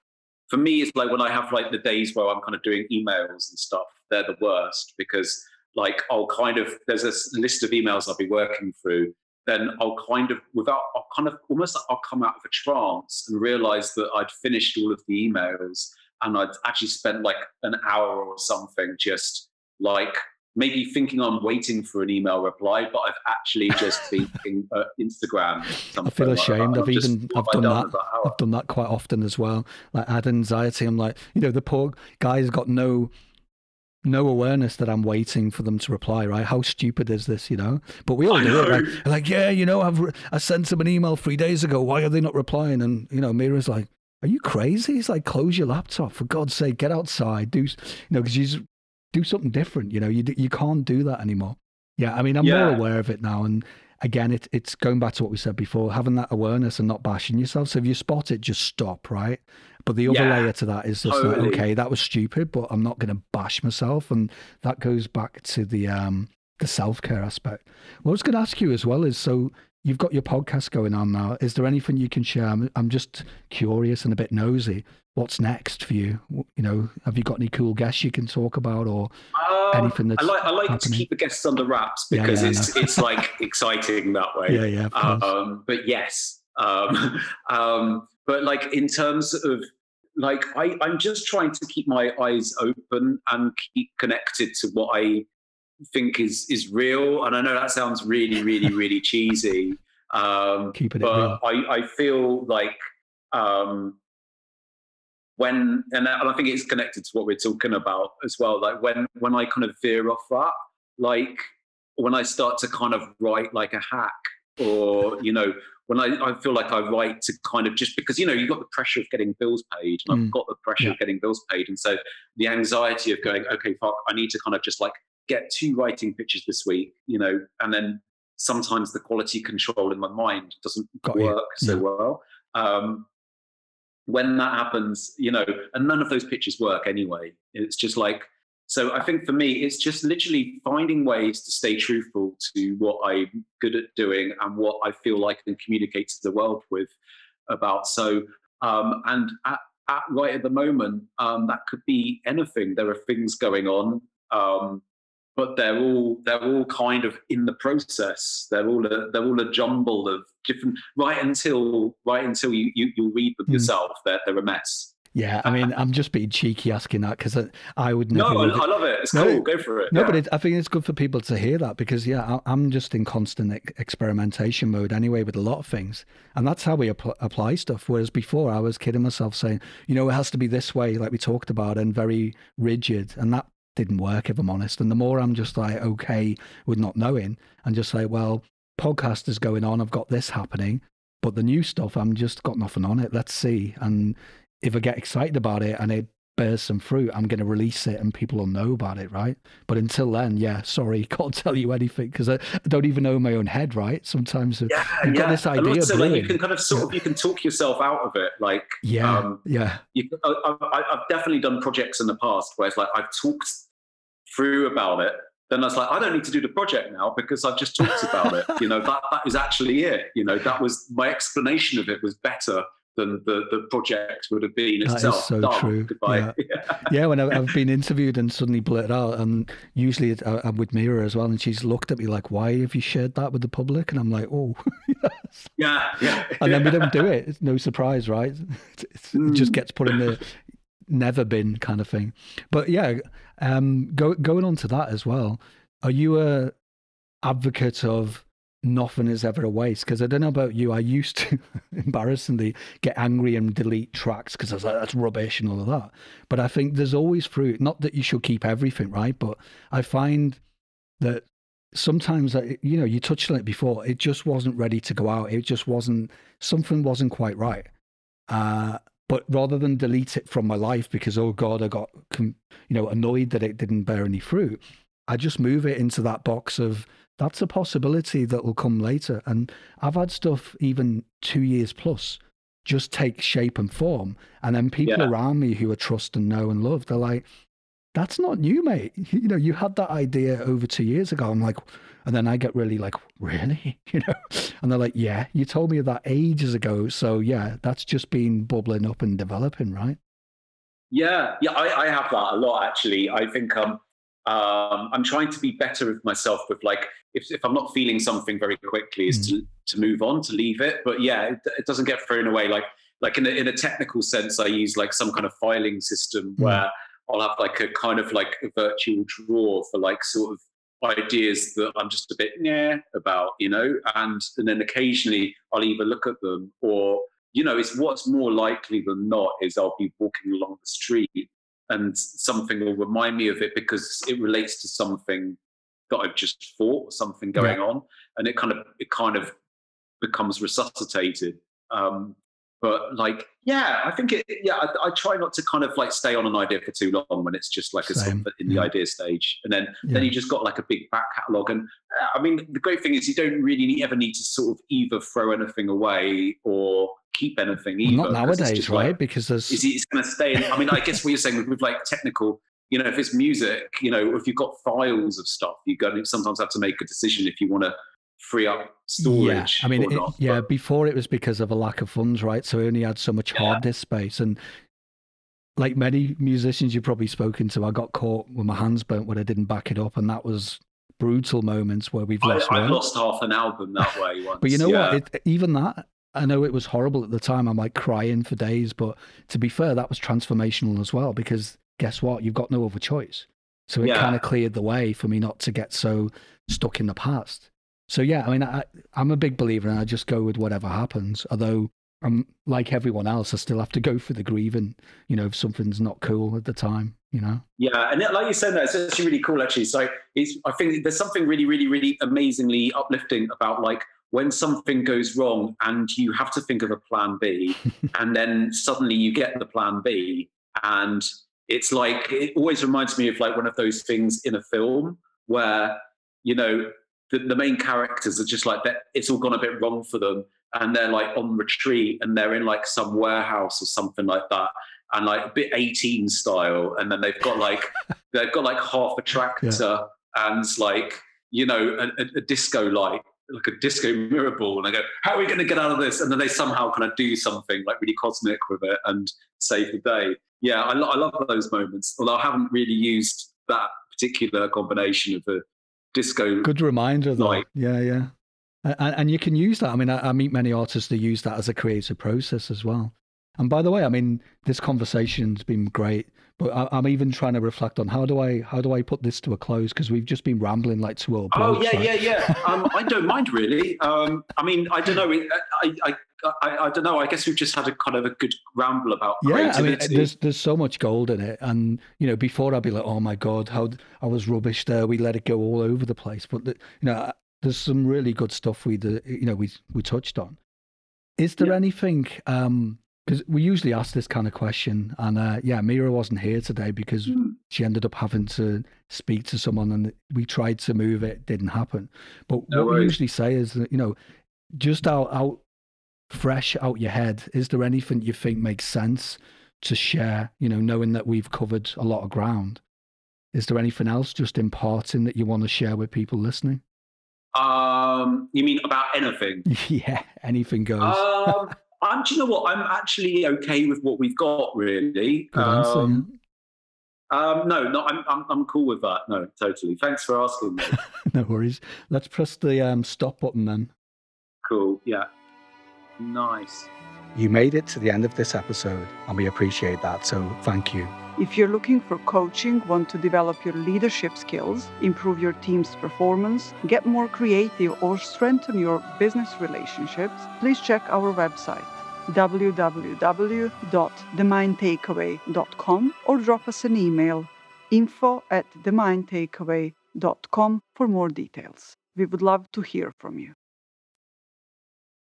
for me it's like when i have like the days where i'm kind of doing emails and stuff they're the worst because like i'll kind of there's this list of emails i'll be working through then i'll kind of without i'll kind of almost i'll come out of a trance and realize that i'd finished all of the emails and i'd actually spent like an hour or something just like maybe thinking I'm waiting for an email reply, but I've actually just been uh, Instagram. I feel like ashamed. I've even I've done that. I've done that quite often as well. Like I had anxiety. I'm like, you know, the poor guy's got no no awareness that I'm waiting for them to reply. Right? How stupid is this? You know? But we all I do it. know. Like, like, yeah, you know, I've re- I sent them an email three days ago. Why are they not replying? And you know, Mira's like, are you crazy? He's like, close your laptop for God's sake. Get outside. Do you know? Because you just do something different. You know, you you can't do that anymore. Yeah, I mean, I'm more aware of it now, and again, it, it's going back to what we said before, having that awareness and not bashing yourself. So if you spot it, just stop, right? But the other Yeah, layer to that is just totally. like, okay, that was stupid, but I'm not going to bash myself, and that goes back to the um the self care aspect. What I was going to ask you as well is so you've got your podcast going on now. Is there anything you can share? I'm, I'm just curious and a bit nosy. What's next for you? You know, have you got any cool guests you can talk about or uh, anything that's I like, I like to keep the guests under wraps because yeah, yeah, it's, it's like exciting that way. Yeah, yeah. Um, but yes. Um, um, but like in terms of like I, I'm just trying to keep my eyes open and keep connected to what I think is is real. And I know that sounds really, really, really cheesy. Um, Keeping but I, I feel like um, when and I think it's connected to what we're talking about as well. Like when when I kind of veer off that, like when I start to kind of write like a hack, or you know, when I, I feel like I write to kind of just because you know you've got the pressure of getting bills paid, and mm. I've got the pressure yeah. of getting bills paid, and so the anxiety of going, okay, fuck, I need to kind of just like get two writing pitches this week, you know, and then sometimes the quality control in my mind doesn't Got work you. so yeah. well. Um, when that happens, you know, and none of those pitches work anyway. It's just like, so I think for me, it's just literally finding ways to stay truthful to what I'm good at doing and what I feel like I can communicate to the world with about. So, um, and at, at, right at the moment, um, that could be anything. There are things going on. Um, but they're all they're all kind of in the process. They're all a, they're all a jumble of different right until right until you you, you read them mm. yourself. They're they're a mess. Yeah, I mean, I'm just being cheeky asking that because I, I, would never. No, I, I, love it. It's no, cool. Go for it. No, yeah. but it, I think it's good for people to hear that because, yeah, I, am just in constant experimentation mode anyway with a lot of things. And that's how we apply stuff. Whereas before, I was kidding myself saying, you know, it has to be this way, like we talked about, and very rigid. And that didn't work, if I'm honest. And the more I'm just like, okay, with not knowing, and just say, well, podcast is going on, I've got this happening, but the new stuff, I'm just got nothing on it. Let's see. And if I get excited about it and it bears some fruit, I'm going to release it and people will know about it, right? But until then, yeah, sorry, can't tell you anything because I, I, don't even know my own head, right? Sometimes yeah, you've yeah. got this idea. Also, like, you can kind of sort of you can talk yourself out of it, like yeah, um, yeah. You, I, have definitely done projects in the past where it's like I've talked through about it, then I was like, I don't need to do the project now because I've just talked about it. You know, that that is actually it. You know, that was my explanation of it was better than the, the project would have been that itself. Is so Done. true. Goodbye. Yeah, yeah when I've, I've, been interviewed and suddenly blurted out, and usually I'm with Mira as well, and she's looked at me like, "Why have you shared that with the public?" And I'm like, "Oh, yes. yeah, yeah." And then we don't do it. It's no surprise, right? mm. It just gets put in the never been kind of thing. But yeah, um, go, going on to that as well. Are you a advocate of nothing is ever a waste? Because I don't know about you, I used to embarrassingly get angry and delete tracks because I was like, that's rubbish and all of that. But I think there's always fruit. Not that you should keep everything, right? But I find that sometimes you know you touched on it before it just wasn't ready to go out it just wasn't something wasn't quite right uh, but rather than delete it from my life because oh god, I got you know annoyed that it didn't bear any fruit, I just move it into that box of that's a possibility that will come later. And I've had stuff even two years plus just take shape and form, and then people yeah. around me who I trust and know and love, they're like, "That's not new, mate. You know, you had that idea over two years ago." I'm like, and then I get really like, really? You know? And they're like, yeah, you told me that ages ago. So yeah, that's just been bubbling up and developing, right? Yeah, yeah, I, I have that a lot actually. I think um, um, I'm trying to be better with myself with like if, if I'm not feeling something very quickly, is mm. to, to move on, to leave it. But yeah, it, it, doesn't get thrown away. Like like in a, in a technical sense, I use like some kind of filing system mm. where I'll have like a kind of like a virtual drawer for like sort of ideas that I'm just a bit yeah about, you know, and and then occasionally I'll either look at them or you know, it's what's more likely than not is I'll be walking along the street and something will remind me of it because it relates to something that I've just thought, something going yeah. on, and it kind of it kind of becomes resuscitated. Um, but like yeah i think it yeah I, I, try not to kind of like stay on an idea for too long when it's just like a sort of in the yeah. idea stage and then yeah. then you just got like a big back catalog and uh, i mean the great thing is you don't really ever need to sort of either throw anything away or keep anything either well, not nowadays right like, because there's is it's going to stay in, i mean i guess what you're saying with, with like technical you know, if it's music, you know, if you've got files of stuff, you're going to sometimes have to make a decision if you want to free up storage. Yeah, I mean, it, not, yeah. but, before it was because of a lack of funds, right? So we only had so much Yeah. hard disk space, and like many musicians you've probably spoken to, I got caught with my hands burnt when I didn't back it up, and that was brutal moments where we've lost I lost half an album that way once. But you know yeah. what? It, even that, I know it was horrible at the time. I'm like crying for days. But to be fair, that was transformational as well because guess what? You've got no other choice. So it Yeah. kind of cleared the way for me not to get so stuck in the past. So yeah, I mean, I, I'm a big believer and I just go with whatever happens. Although I'm like everyone else, I still have to go for the grieving, you know, if something's not cool at the time, you know? Yeah, and like you said, that it's actually really cool. Actually, so it's, I think there's something really, really, really amazingly uplifting about like when something goes wrong and you have to think of a plan B, and then suddenly you get the plan B, and it's like it always reminds me of like one of those things in a film where you know the, the main characters are just like that. It's all gone a bit wrong for them, and they're like on retreat, and they're in like some warehouse or something like that. And like a bit A-Team style. And then they've got like they've got like half a tractor and like you know a, a, a disco light like a disco mirror ball. And they go how are we going to get out of this? And then they somehow kind of do something like really cosmic with it and save the day. Yeah i, lo- I love those moments. Although i haven't really used that particular combination of the disco Good reminder, though. Like- yeah, yeah. And, and you can use that. I mean, I, I meet many artists that use that as a creative process as well. And by the way, I mean, this conversation's been great, but I, I'm even trying to reflect on how do I how do I put this to a close because we've just been rambling like two old Oh yeah, right? yeah, yeah. Um, I don't mind really. Um, I mean, I don't know. I, I, I, I don't know. I guess we've just had a kind of a good ramble about Yeah, I mean, there's there's so much gold in it, and you know, before I'd be like, oh my god, how I was rubbish there. We let it go all over the place, but the, you know, there's some really good stuff we, the, you know, we we touched on. Is there Yeah. anything? Um, because we usually ask this kind of question, and uh, yeah, Mira wasn't here today because Hmm. she ended up having to speak to someone, and we tried to move it, didn't happen. But No what we usually say is that you know, just out out fresh out your head, is there anything you think makes sense to share? You know, knowing that we've covered a lot of ground. Is there anything else just imparting that you want to share with people listening? Um, you mean about anything? yeah, anything goes. um, I'm, do you know what? I'm actually okay with what we've got, really. Um, um, no, no, I'm, I'm, I'm cool with that. No, totally. Thanks for asking me. no worries. Let's press the um, stop button then. cool. Yeah. Nice. You made it to the end of this episode, and we appreciate that. So thank you. If you're looking for coaching, want to develop your leadership skills, improve your team's performance, get more creative, or strengthen your business relationships, please check our website www.themindtakeaway.com or drop us an email info at themindtakeaway.com for more details. We would love to hear from you.